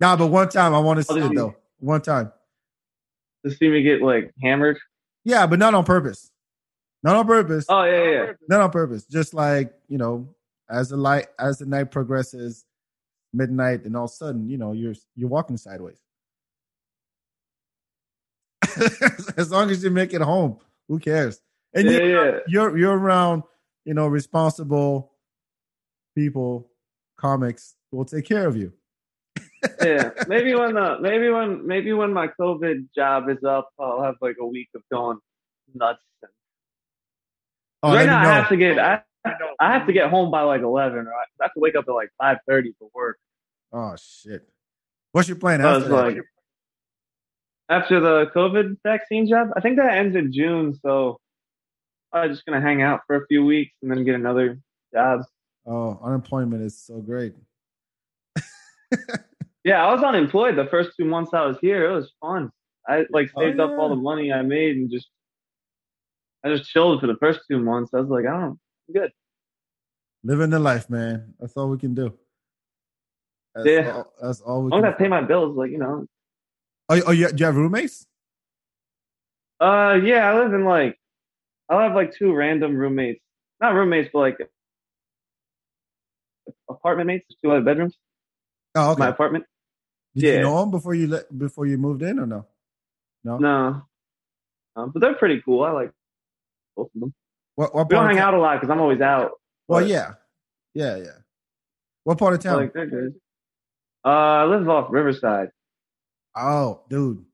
nah, but one time I want to see it though. One time. to see me get like hammered. Yeah, but not on purpose. Not on purpose. Oh yeah, yeah. not on purpose. Just like you know, as the light as the night progresses, midnight, and all of a sudden, you know, you're you're walking sideways. (laughs) as long as you make it home, who cares? And yeah, you, yeah. you're you're around, you know, responsible people, comics will take care of you. yeah. (laughs) Maybe when the maybe when maybe when my COVID job is up, I'll have like a week of going nuts. Oh, right now, me I have to get I, I have to get home by like eleven, or I have to wake up at like five thirty for work. Oh shit! What's your plan after like after the COVID vaccine job, I think that ends in June. So I'm just gonna hang out for a few weeks and then get another job. oh, unemployment is so great. (laughs) Yeah, I was unemployed the first two months I was here. It was fun. I like Oh, saved up all the money I made and just I just chilled for the first two months. I was like, I don't I'm good. Living the life, man. That's all we can do. That's Yeah. all, that's all we As long can as I pay my bills, like you know. Oh, oh you, do you have roommates? Uh, yeah, I live in like I'll have like two random roommates, not roommates, but like apartment mates, two other bedrooms. Oh, okay. My apartment. Did you yeah. know them before you let before you moved in or no? No. No, um, but they're pretty cool. I like both of them. What, what We don't hang town- out a lot because I'm always out. Well, yeah, yeah, yeah. What part of town? Like they're good. Uh, I live off Riverside. oh, dude.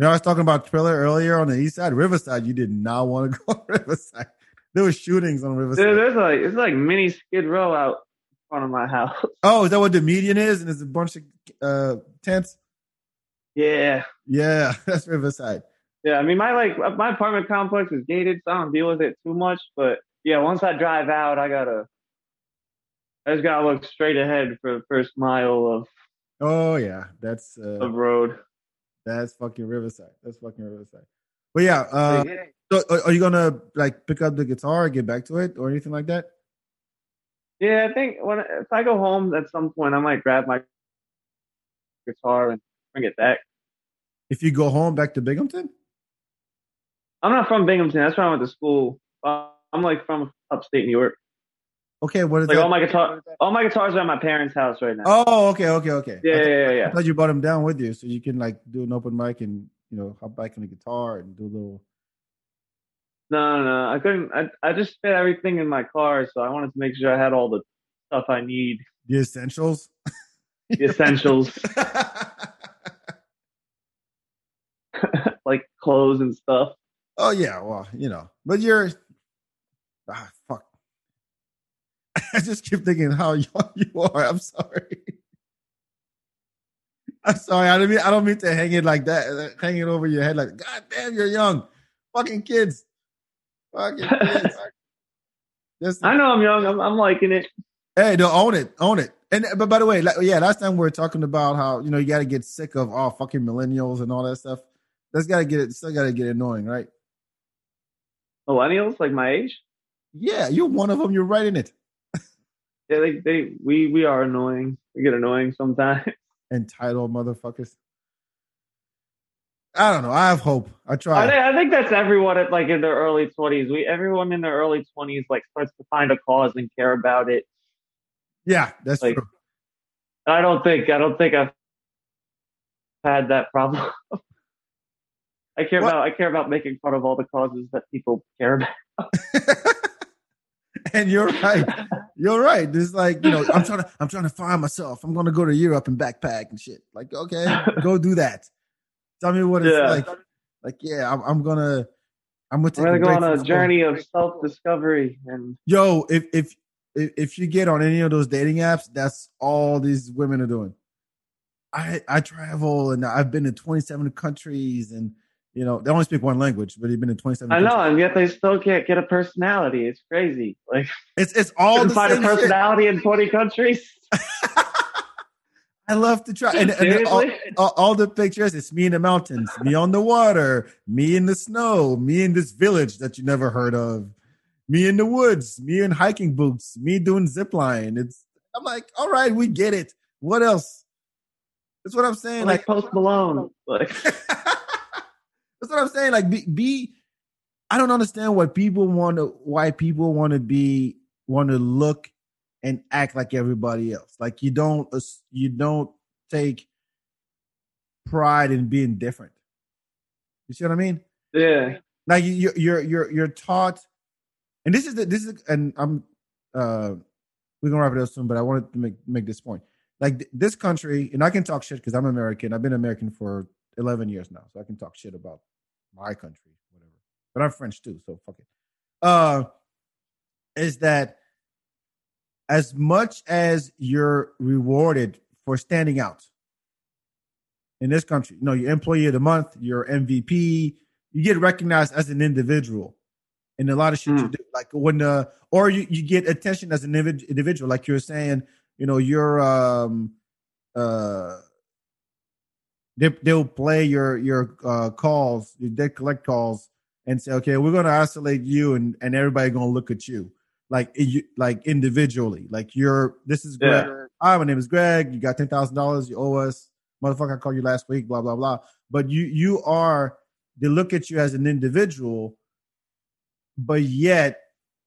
When I was talking about Thriller earlier on the east side, Riverside, you did not want to go to (laughs) Riverside. There were shootings on Riverside. Dude, there's like it's like mini Skid Row out in front of my house. (laughs) oh, is that what the median is? And there's a bunch of uh, tents? yeah, Yeah, (laughs) that's Riverside. yeah. I mean, my like my apartment complex is gated, so I don't deal with it too much. But yeah, once I drive out, I gotta. I just gotta look straight ahead for the first mile of, Oh yeah, that's uh, of road. That's fucking Riverside. That's fucking Riverside. But yeah, uh, so are- are you gonna like pick up the guitar and get back to it or anything like that? Yeah, I think when if I go home at some point, I might grab my guitar and bring it back. If you go home back to Binghamton? I'm not from Binghamton. That's where I went to school. Uh, I'm like from upstate New York. Okay, what is Like that? all my guitar, all my guitars are at my parents' house right now. oh, okay, okay, okay. yeah, I, yeah, thought, yeah, I thought you brought them down with you so you can like do an open mic and you know hop back on the guitar and do a little. No, no, no. I couldn't. I I just fit everything in my car, so I wanted to make sure I had all the stuff I need, The essentials. the essentials (laughs) (laughs) like clothes and stuff. oh yeah, well you know, but you're ah. (laughs) I just keep thinking how (laughs) young you are. I'm sorry. (laughs) I'm sorry. I don't mean I don't mean to hang it like that, uh, hang it over your head like God damn, you're young, fucking kids, fucking kids. Just, I know I'm young. I'm I'm liking it. Hey, no, own it, own it. And but by the way, like, yeah, last time we were talking about how you know you got to get sick of all fucking millennials and all that stuff. That's got to get it. Still got to get annoying, right? Millennials, like my age. Yeah, you're one of them. You're right in it. Yeah, they they we we are annoying. We get annoying sometimes. (laughs) Entitled motherfuckers. I don't know. I have hope. I I try. think, I think that's everyone at like in their early twenties. We everyone in their early twenties like starts to find a cause and care about it. Yeah, that's Like- true. I don't think I don't think I've had that problem. (laughs) I care what? about I care about making fun of all the causes that people care about. (laughs) (laughs) and you're right. You're right. It's like you know, I'm trying to I'm trying to find myself. I'm going to go to Europe and backpack and shit. Like, okay, go do that. Tell me what it's yeah. like. Like, yeah, I'm, I'm gonna I'm gonna, I'm gonna go on a journey of self discovery and yo, if if if you get on any of those dating apps, that's all these women are doing. I I travel and I've been to 27 countries and you know they only speak one language, but they've been in 27. I know, and yet they still can't get a personality. It's crazy. Like it's it's all the find a personality shit. in 20 (laughs) countries. I love to try. And, and all, all, all, the pictures, it's me in the mountains, me on the water, me in the snow, me in this village that you never heard of, me in the woods, me in hiking boots, me doing zip line. It's I'm like, all right, we get it. What else? That's what I'm saying. Like, like Post Malone. Like (laughs) (laughs) that's what I'm saying. Like be, be I don't understand what people want to why people want to be want to look and act like everybody else. Like you don't you don't take pride in being different. You see what I mean? Yeah. Like you you're you're you're taught, and this is the, this is and I'm uh we're gonna wrap it up soon, but I wanted to make make this point. Like th- this country, and I can talk shit because I'm American. I've been American for 11 years now, so I can talk shit about my country, whatever. But I'm French too, so fuck it. Uh, is that as much as you're rewarded for standing out in this country, you know, your employee of the month, your MVP, you get recognized as an individual in a lot of shit mm. you hmm. do. Like when the, or you, you get attention as an individual, like you're saying, you know, you're, um, uh, they, they'll play your, your, uh, calls, they collect calls and say, okay, we're going to isolate you and, and everybody going to look at you like like individually. Like you're this is Greg. Yeah. Hi, my name is Greg. You got ten thousand dollars. You owe us. Motherfucker, I called you last week. Blah blah blah. But you you are they look at you as an individual, but yet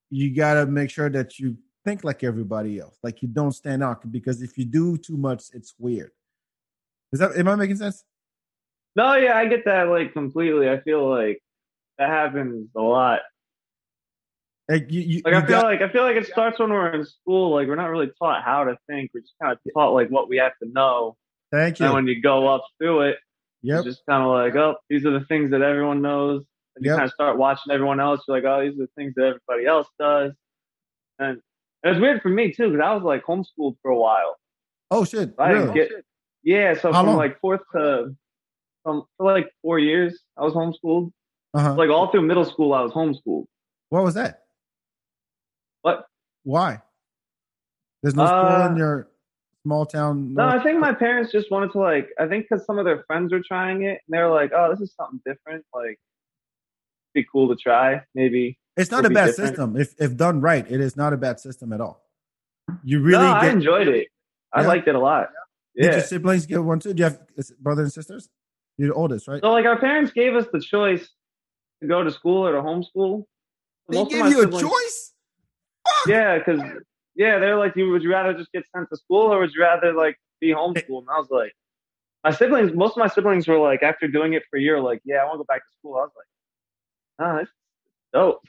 you got to make sure that you think like everybody else. Like you don't stand out because if you do too much, it's weird. Is that am I making sense? No, yeah, I get that like completely. I feel like that happens a lot like, you, you, like you I feel got, like I feel like it starts when we're in school. Like we're not really taught how to think. We're just kind of taught like what we have to know. Thank you. And when you go up through it, yep. it's just kind of like, oh, these are the things that everyone knows. And you yep. kind of start watching everyone else. You're like, oh, these are the things that everybody else does. And it was weird for me too because I was like homeschooled for a while. Oh shit! I really? Didn't get, oh, yeah, so how from long? like fourth to from for like four years, I was homeschooled. Uh-huh. Like all through middle school, I was homeschooled. What was that? What? Why? There's no school uh, in your small town. No, I think my parents just wanted to like. I think because some of their friends were trying it, and they were like, "Oh, this is something different. Like, be cool to try. Maybe." It's not a bad different. system. If if done right, it is not a bad system at all. You really. No, get, I enjoyed it. I yeah. liked it a lot. Yeah. Did your siblings get one too? Do you have brothers and sisters? You're the oldest, right? So, like, our parents gave us the choice to go to school or to homeschool. They Most gave you siblings, a choice yeah, because yeah, they're like, you would you rather just get sent to school or would you rather like be homeschooled? And I was like, my siblings, most of my siblings were like, after doing it for a year, like, yeah, I want to go back to school. I was like, ah, it's dope.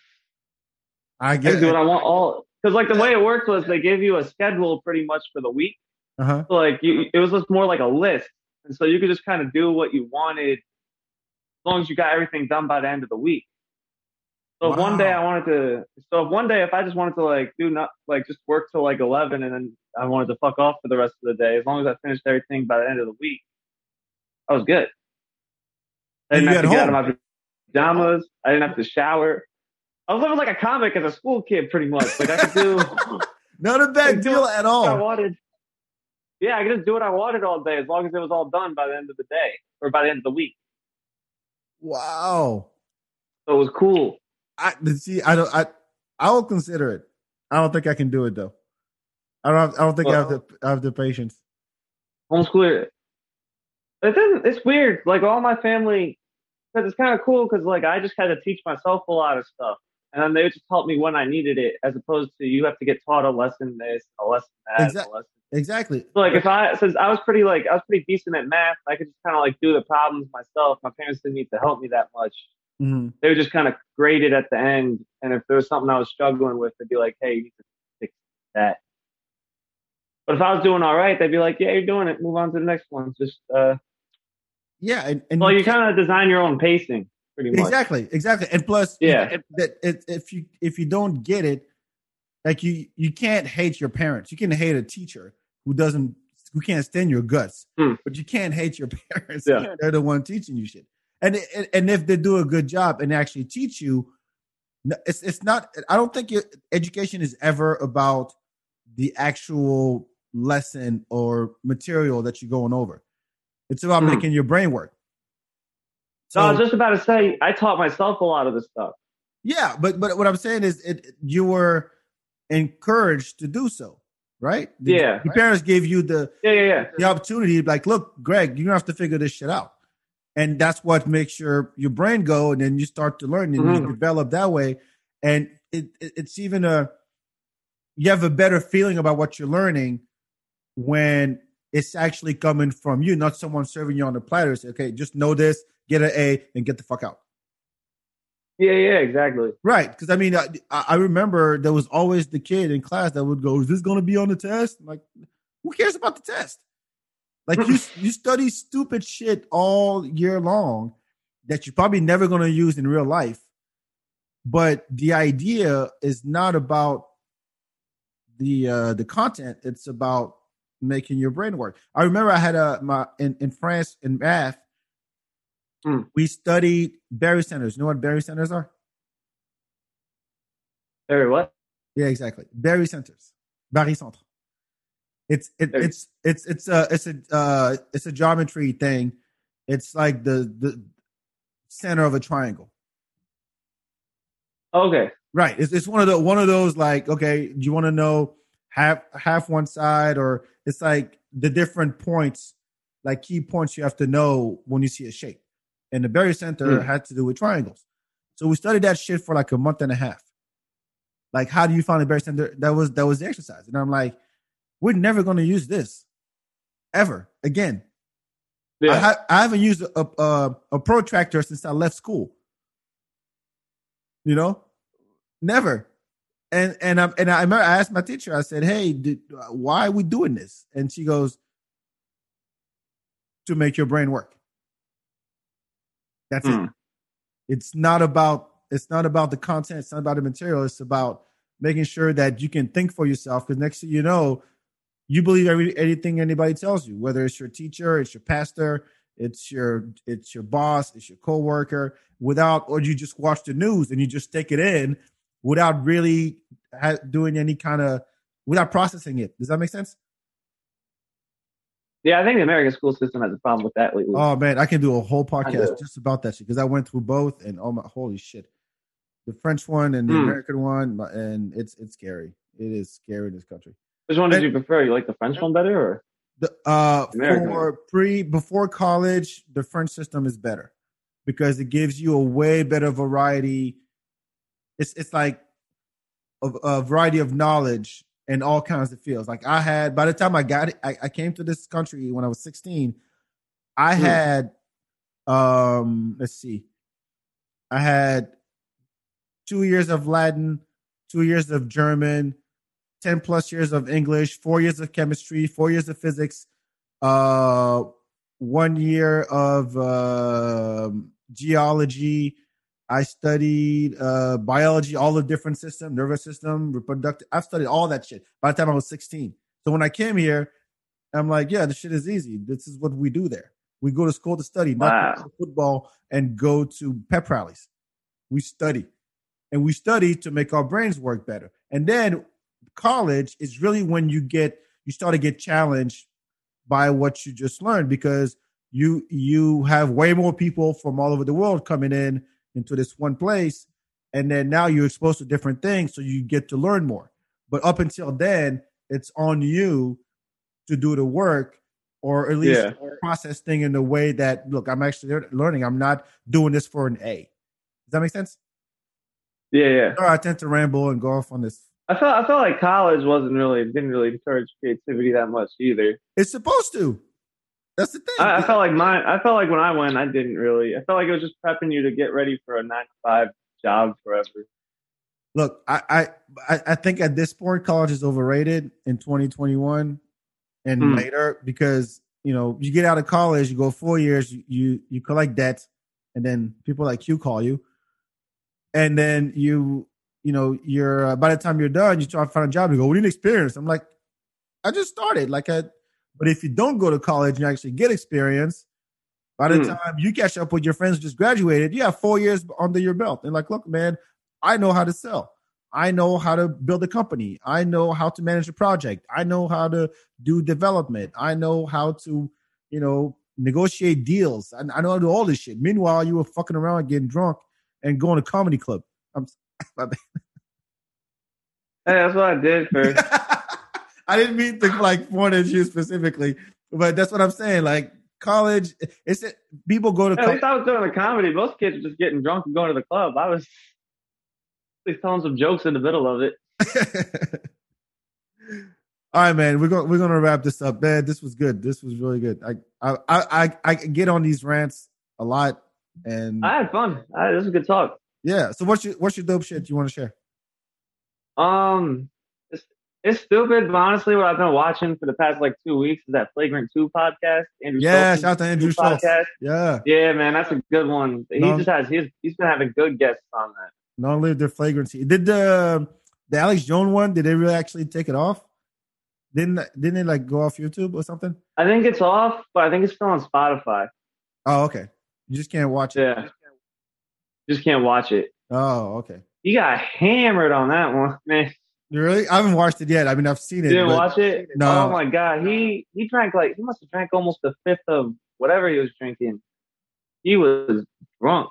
I get I do what I want all because like the way it worked was they gave you a schedule pretty much for the week. Uh-huh. So, like you, it was just more like a list, and so you could just kind of do what you wanted as long as you got everything done by the end of the week. So wow. one day I wanted to. So one day if I just wanted to like do not like just work till like eleven and then I wanted to fuck off for the rest of the day, as long as I finished everything by the end of the week, I was good. I didn't have to get out of my pajamas. I didn't have to shower. I was living like a comic as a school kid, pretty much. Like I could do. (laughs) Not a bad deal at all. I wanted. Yeah, I could just do what I wanted all day as long as it was all done by the end of the day or by the end of the week. Wow. So it was cool. I see. I don't. I I will consider it. I don't think I can do it though. I don't. Have, I don't think well, I have the I have the patience. Homeschool. It doesn't. It's weird. Like all my family, because it's kind of cool. Because like I just had to teach myself a lot of stuff, and then they just taught me when I needed it, as opposed to you have to get taught a lesson this, a lesson that, exactly. a lesson. Exactly. So, like if I since I was pretty like I was pretty decent at math, I could just kind of like do the problems myself. My parents didn't need to help me that much. Mm-hmm. They would just kind of grade it at the end, and if there was something I was struggling with, they'd be like, "Hey, you need to fix that." But if I was doing all right, they'd be like, "Yeah, you're doing it. Move on to the next one." Just uh, yeah, and, and well, you kind of design your own pacing, pretty much. exactly, exactly, and plus, Yeah. that if, if you if you don't get it, like you you can't hate your parents. You can hate a teacher who doesn't who can't stand your guts, Hmm. but you can't hate your (laughs) parents. Yeah. They're the one teaching you shit, and and- if they do a good job and actually teach you, it's it's not. I don't think your education is ever about the actual lesson or material that you're going over. It's about Hmm. making your brain work. So I was just about to say, I taught myself a lot of this stuff. Yeah, but but what I'm saying is, it you were encouraged to do so, right? Yeah. your parents gave you the Yeah, yeah, yeah. the opportunity, like, look, Greg, you have to figure this shit out, and that's what makes your your brain go, and then you start to learn and you Mhm. develop that way, and it, it it's even a you have a better feeling about what you're learning when it's actually coming from you, not someone serving you on the platter. Say, okay, just know this, get an A, and get the fuck out. Yeah, yeah, exactly. Right, because I mean, I, I remember there was always the kid in class that would go, "Is this going to be on the test?" I'm like, who cares about the test? Like you, (laughs) you study stupid shit all year long that you're probably never going to use in real life. But the idea is not about the uh, the content; it's about making your brain work. I remember I had a my in in France in math. Hmm. We studied barycenters. You know what barycenters are? Very what? Yeah, exactly. barycenters, Barry centre. It's it, it's it's it's a it's a uh, it's a geometry thing. It's like the the center of a triangle. Okay. Right. It's it's one of the one of those like okay, do you want to know half half one side or it's like the different points, like key points you have to know when you see a shape. And the barycenter Hmm. had to do with triangles. So we studied that shit for like a month and a half. Like, how do you find a barycenter? That was that was the exercise. And I'm like, we're never gonna use this ever again. I, ha- I haven't used a, a a protractor since I left school. You know, never. And and I and I remember I asked my teacher. I said, "Hey, did, why are we doing this?" And she goes, "To make your brain work." That's Hmm. it. It's not about it's not about the content. It's not about the material. It's about making sure that you can think for yourself. Because next thing you know, you believe every anything anybody tells you, whether it's your teacher, it's your pastor, it's your it's your boss, it's your coworker, without or you just watch the news and you just take it in without really ha- doing any kind of without processing it. Does that make sense? Yeah, I think the American school system has a problem with that lately. Oh man, I can do a whole podcast just about that shit because I went through both and oh my holy shit, the French one and the Hmm. American one, and it's it's scary. It is scary in this country. Which one did you prefer? You like the French one better, or The uh American. for pre before college, the French system is better because it gives you a way better variety. It's it's like a, a variety of knowledge and all kinds of fields. Like I had by the time I got it, I, I came to this country when I was 16. I Hmm. had um let's see. I had two years of Latin, two years of German, 10 plus years of English, four years of chemistry, four years of physics, uh, one year of um geology. I studied uh, biology, all the different system, nervous system, reproductive. I've studied all that shit by the time I was 16. So when I came here, I'm like, yeah, this shit is easy. This is what we do there. We go to school to study, not Wow. play football and go to pep rallies. We study and we study to make our brains work better. And then college is really when you get you start to get challenged by what you just learned because you you have way more people from all over the world coming in into this one place and then now you're exposed to different things so you get to learn more but up until then it's on you to do the work or at least Yeah. process thing in the way that look i'm actually learning i'm not doing this for an a does that make sense yeah, yeah. Sorry, I tend to ramble and go off on this I felt I felt like college wasn't really didn't really encourage creativity that much either. It's supposed to. That's the thing. I, I felt like mine. I felt like when I went, I didn't really. I felt like it was just prepping you to get ready for a nine to five job forever. Look, I I I think at this point, college is overrated in 2021 and Hmm. later because you know you get out of college, you go four years, you you, you collect debt, and then people like you call you, and then you you know you're uh, by the time you're done, you try to find a job. You go, we need experience. I'm like, I just started. Like, I, but if you don't go to college and you actually get experience, by the Hmm. time you catch up with your friends who just graduated, you have four years under your belt. And like, look, man, I know how to sell. I know how to build a company. I know how to manage a project. I know how to do development. I know how to, you know, negotiate deals. I, I know how to do all this shit. Meanwhile, you were fucking around getting drunk and going to comedy club. I'm. (laughs) Hey, that's what I did first. (laughs) I didn't mean to like point at you specifically, but that's what I'm saying. Like college, it's people go to. At co- least I was doing a comedy. Most kids were just getting drunk and going to the club. I was at least telling some jokes in the middle of it. (laughs) All right, man. We're gonna we're gonna wrap this up, man. This was good. This was really good. I I I I, I get on these rants a lot, and I had fun. I, this was a good talk. yeah. So what's your what's your dope shit you want to share? Um, it's, stupid, but honestly, what I've been watching for the past like two weeks is that Flagrant Two podcast. Andrew Yeah, shout out to Andrew Schulz. podcast. Yeah, Yeah, man, that's a good one. He No. just has he's he's been having good guests on that. not only their flagrancy. Did the the Alex Jones one? Did they really actually take it off? Didn't didn't it like go off YouTube or something? I think it's off, but I think it's still on Spotify. Oh, okay. You just can't watch it. Yeah, just can't watch it. Oh, okay. You got hammered on that one, (laughs) man. You really? I haven't watched it yet. I mean, I've seen it. You didn't watch it? No. Oh my god, he he drank like he must have drank almost a fifth of whatever he was drinking. He was drunk.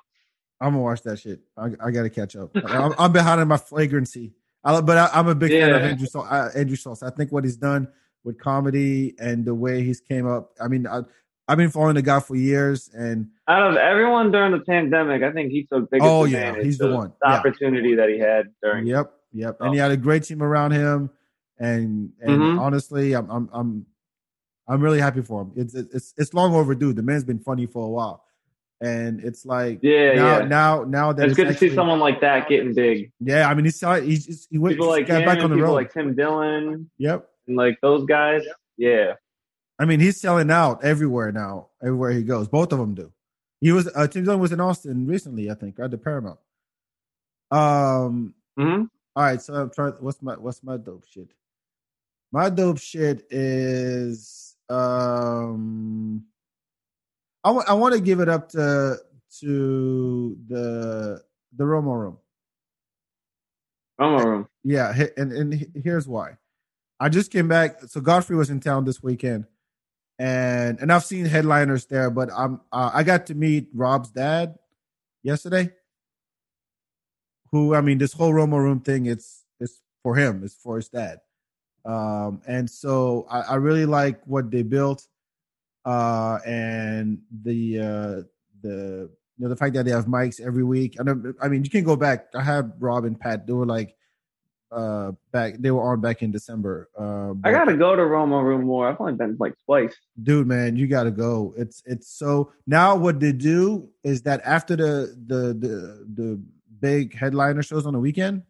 I'm gonna watch that shit. I, I gotta catch up. (laughs) I'm, I'm behind in my flagrancy. I, but I, I'm a big fan of Andrew Schulz. Uh, Andrew Schulz. I think what he's done with comedy and the way he's came up. I mean, I, I've been following the guy for years, and Out of everyone during the pandemic, I think he took biggest Oh, yeah, he's the one. The Yeah. opportunity that he had during. yep, yep. And he had a great team around him, and and Mhm. honestly, I'm I'm I'm I'm really happy for him. It's it's it's long overdue. The man's been funny for a while, and it's like Yeah, now yeah. now now that It's good to see someone like that getting big. Yeah, I mean, he's he's just, he went People like got him, back on the road. like Tim Dillon, yep. and like those guys. Yeah. I mean, he's selling out everywhere now. Everywhere he goes, both of them do. He was uh, Tim Dillon was in Austin recently, I think, at the Paramount. Um. hmm All right, so I'm trying. What's my what's my dope shit? My dope shit is um. I want I want to give it up to to the the Romo room. Romo room. Yeah, and and here's why. I just came back. So Godfrey was in town this weekend, and and I've seen headliners there, but I'm uh, I got to meet Rob's dad yesterday. Who I mean, this whole Romo Room thing, it's it's for him, it's for his dad, um, and so I, I really like what they built, uh, and the uh, the you know the fact that they have mics every week. I I mean, you can go back. I had Rob and Pat. They were like uh back they were on back in december uh I gotta go to Romo room more. I've only been like twice. dude man you gotta go it's it's so now what they do is that after the the the, the big headliner shows on the weekend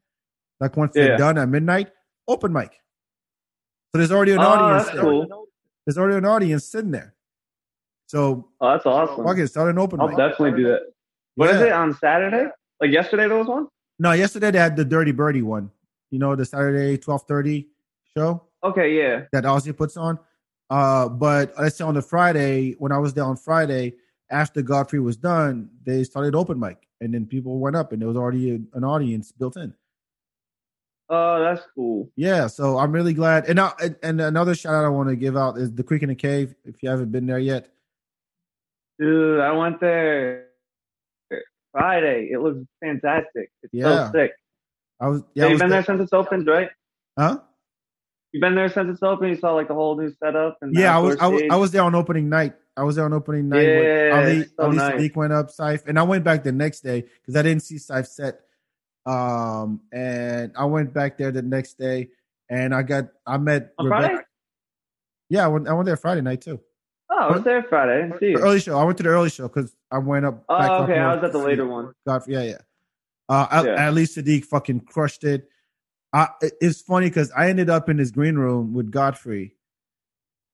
like once they're Yeah. done at midnight open mic so there's already an Oh, audience that's there. cool. there's already an audience sitting there so Oh, that's awesome. fuck it start an open I'll mic definitely do that. What is Yeah. it on Saturday? Like yesterday, there was one. no yesterday they had the dirty birdie one you know the saturday 1230 show Okay, yeah. that Aussie puts on. Uh, but let's say on the Friday, when I was there on Friday, after Godfrey was done, they started open mic, and then people went up, and there was already a- an audience built in. Oh, that's cool. Yeah, so I'm really glad. And uh, now, and, another shout out I want to give out is the Creek and the Cave. If you haven't been there yet, Dude, I went there Friday. It looks fantastic. It's Yeah. so sick. I was. Yeah, I you've was been there there- since it's opened, right? huh? You've been there since it's open. You saw like the whole new setup and Yeah, I was, I was. I was there on opening night. I was there on opening night. when Yeah, Ali, so Ali nice. Siddiq went up, Saif, and I went back the next day because I didn't see Saif set. Um, and I went back there the next day, and I got I met On Rebecca. Friday? Yeah, I went, I went there Friday night too. Oh, I was there Friday. I didn't see you. early show. I went to the early show because I went up. back Oh, okay. I was at the later one. Godfrey, yeah, yeah. Uh, Yeah. least Siddiq fucking crushed it. I, it's funny because I ended up in his green room with Godfrey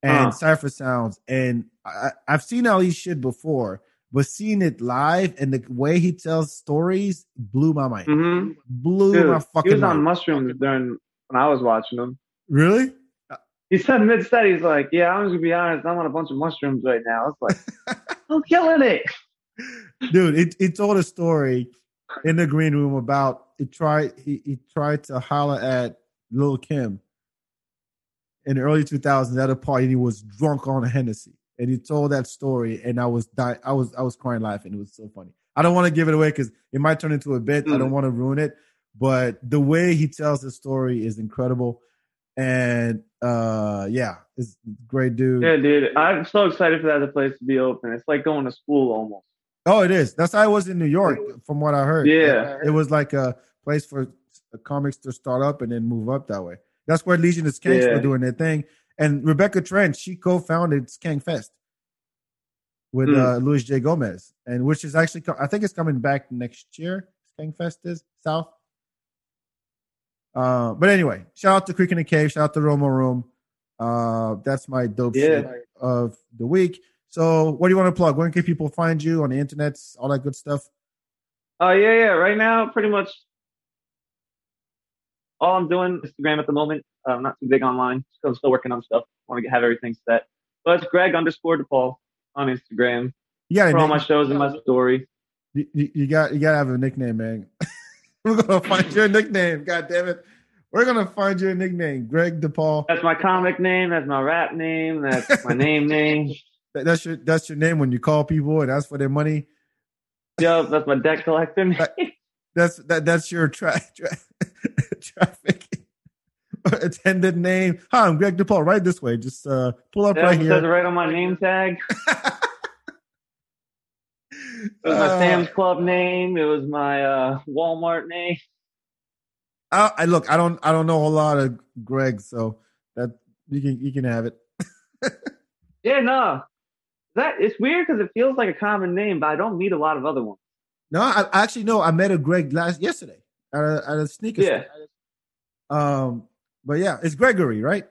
and Huh. Cipha Sounds, and I, I've seen Ali's shit before, but seeing it live and the way he tells stories blew my mind. Mm-hmm. Blew Dude, my fucking he was on mind. mushrooms during when I was watching him. Really? He said mid set, he's like, "Yeah, I'm just gonna be honest. I'm on a bunch of mushrooms right now." I was like, (laughs) "I'm killing it." dude it, it told a story in the green room about he tried he, he tried to holler at Lil Kim in the early 2000s at a party and he was drunk on Hennessy and he told that story and I was di- I was I was crying laughing it was so funny I don't want to give it away because it might turn into a bit I don't Mm. want to ruin it but the way he tells the story is incredible and uh yeah it's great dude Yeah, dude. I'm so excited for that place to be open. It's like going to school almost. Oh, it is. That's how it was in New York, from what I heard. Yeah. it was like a place for comics to start up and then move up that way. That's where Legion of Skanks Yeah. were doing their thing. And Rebecca Trent, she co-founded Skank Fest with Hmm. uh, Luis J. Gomez, and which is actually, co- I think it's coming back next year. Skank Fest is South. Uh, but anyway, shout out to Creek and the Cave, shout out to Romo Room. Uh, that's my dope Yeah. shit of the week. So, what do you want to plug? Where can people find you on the internet? All that good stuff. Oh yeah, yeah. Right now, pretty much all I'm doing Instagram at the moment. Uh, I'm not too big online. So I'm still working on stuff. I Want to have everything set. But it's Greg underscore DiPaul on Instagram You got for all my shows and my story. you, you got you got to have a nickname, man. (laughs) We're gonna find your nickname. God damn it, we're gonna find your nickname, Greg DiPaul. That's my comic name. That's my rap name. That's my name name. (laughs) That- That's your that's your name when you call people and ask for their money. Yup, that's my debt collector name. (laughs) That's that that's your tra- tra- (laughs) traffic (laughs) attendant name. Hi, I'm Greg DiPaul. Right this way. Just uh, pull up Yeah, right it says right on my name tag. (laughs) It was my Uh, Sam's Club name. It was my uh, Walmart name. I, I look. I don't. I don't know a lot of Greg, so that you can you can have it. Yeah, no. That it's weird because it feels like a common name, but I don't meet a lot of other ones. No, I, I actually know. I met a Greg last yesterday at a, at a sneaker. Yeah. store. Um, but yeah, it's Gregory, right?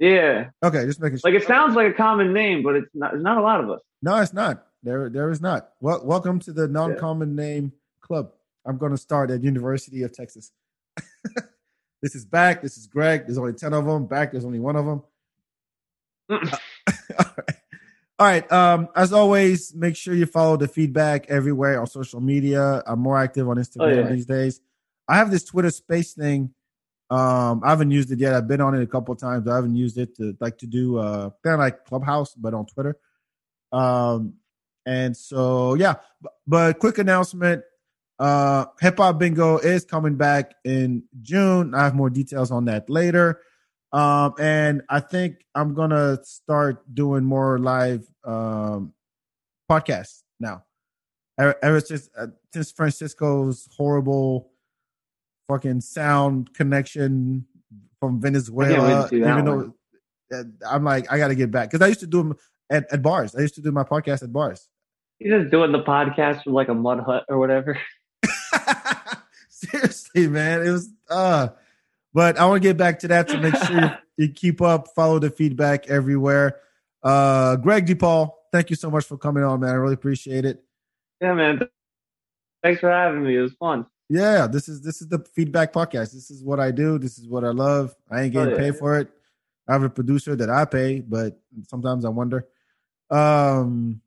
Yeah, Okay, just making sure. like it sounds like a common name, but it's not. There's not a lot of us. no, it's not. There, there is not. Well, welcome to the non-common name club. I'm going to start at University of Texas. (laughs) this is Bak. This is Greg. There's only ten of them. Bak. There's only one of them. (laughs) (laughs) All right. All right. Um, as always, make sure you follow the FeedBak everywhere on social media. I'm more active on Instagram Oh, yeah. these days. I have this Twitter space thing. Um, I haven't used it yet. I've been on it a couple times. I haven't used it to like to do uh kind of like Clubhouse, but on Twitter. Um, and so yeah, but, but quick announcement. Uh, Hip Hop Bingo is coming back in June. I have more details on that later. Um, and I think I'm gonna start doing more live um podcasts now. Ever, ever since uh, since Francisco's horrible fucking sound connection from Venezuela, even though uh, I'm like I got to get back because I used to do them at, at bars. I used to do my podcast at bars. You're just doing the podcast from like a mud hut or whatever. (laughs) Seriously, man, it was. uh But I want to get back to that to make sure you, (laughs) you keep up, follow the FeedBak everywhere. Uh Greg DiPaul, thank you so much for coming on, man. I really appreciate it. Yeah, man. Thanks for having me. It was fun. Yeah, this is this is the FeedBak podcast. This is what I do. This is what I love. I ain't getting Oh, yeah. paid for it. I have a producer that I pay, but sometimes I wonder. Um,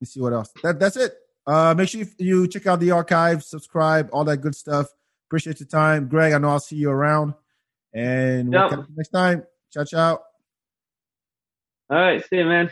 let's see what else. That that's it. Uh, make sure you, you check out the archive, subscribe, all that good stuff. Appreciate your time, Greg. I know I'll see you around, and we'll catch you next time. Ciao, ciao. All right, see you, man.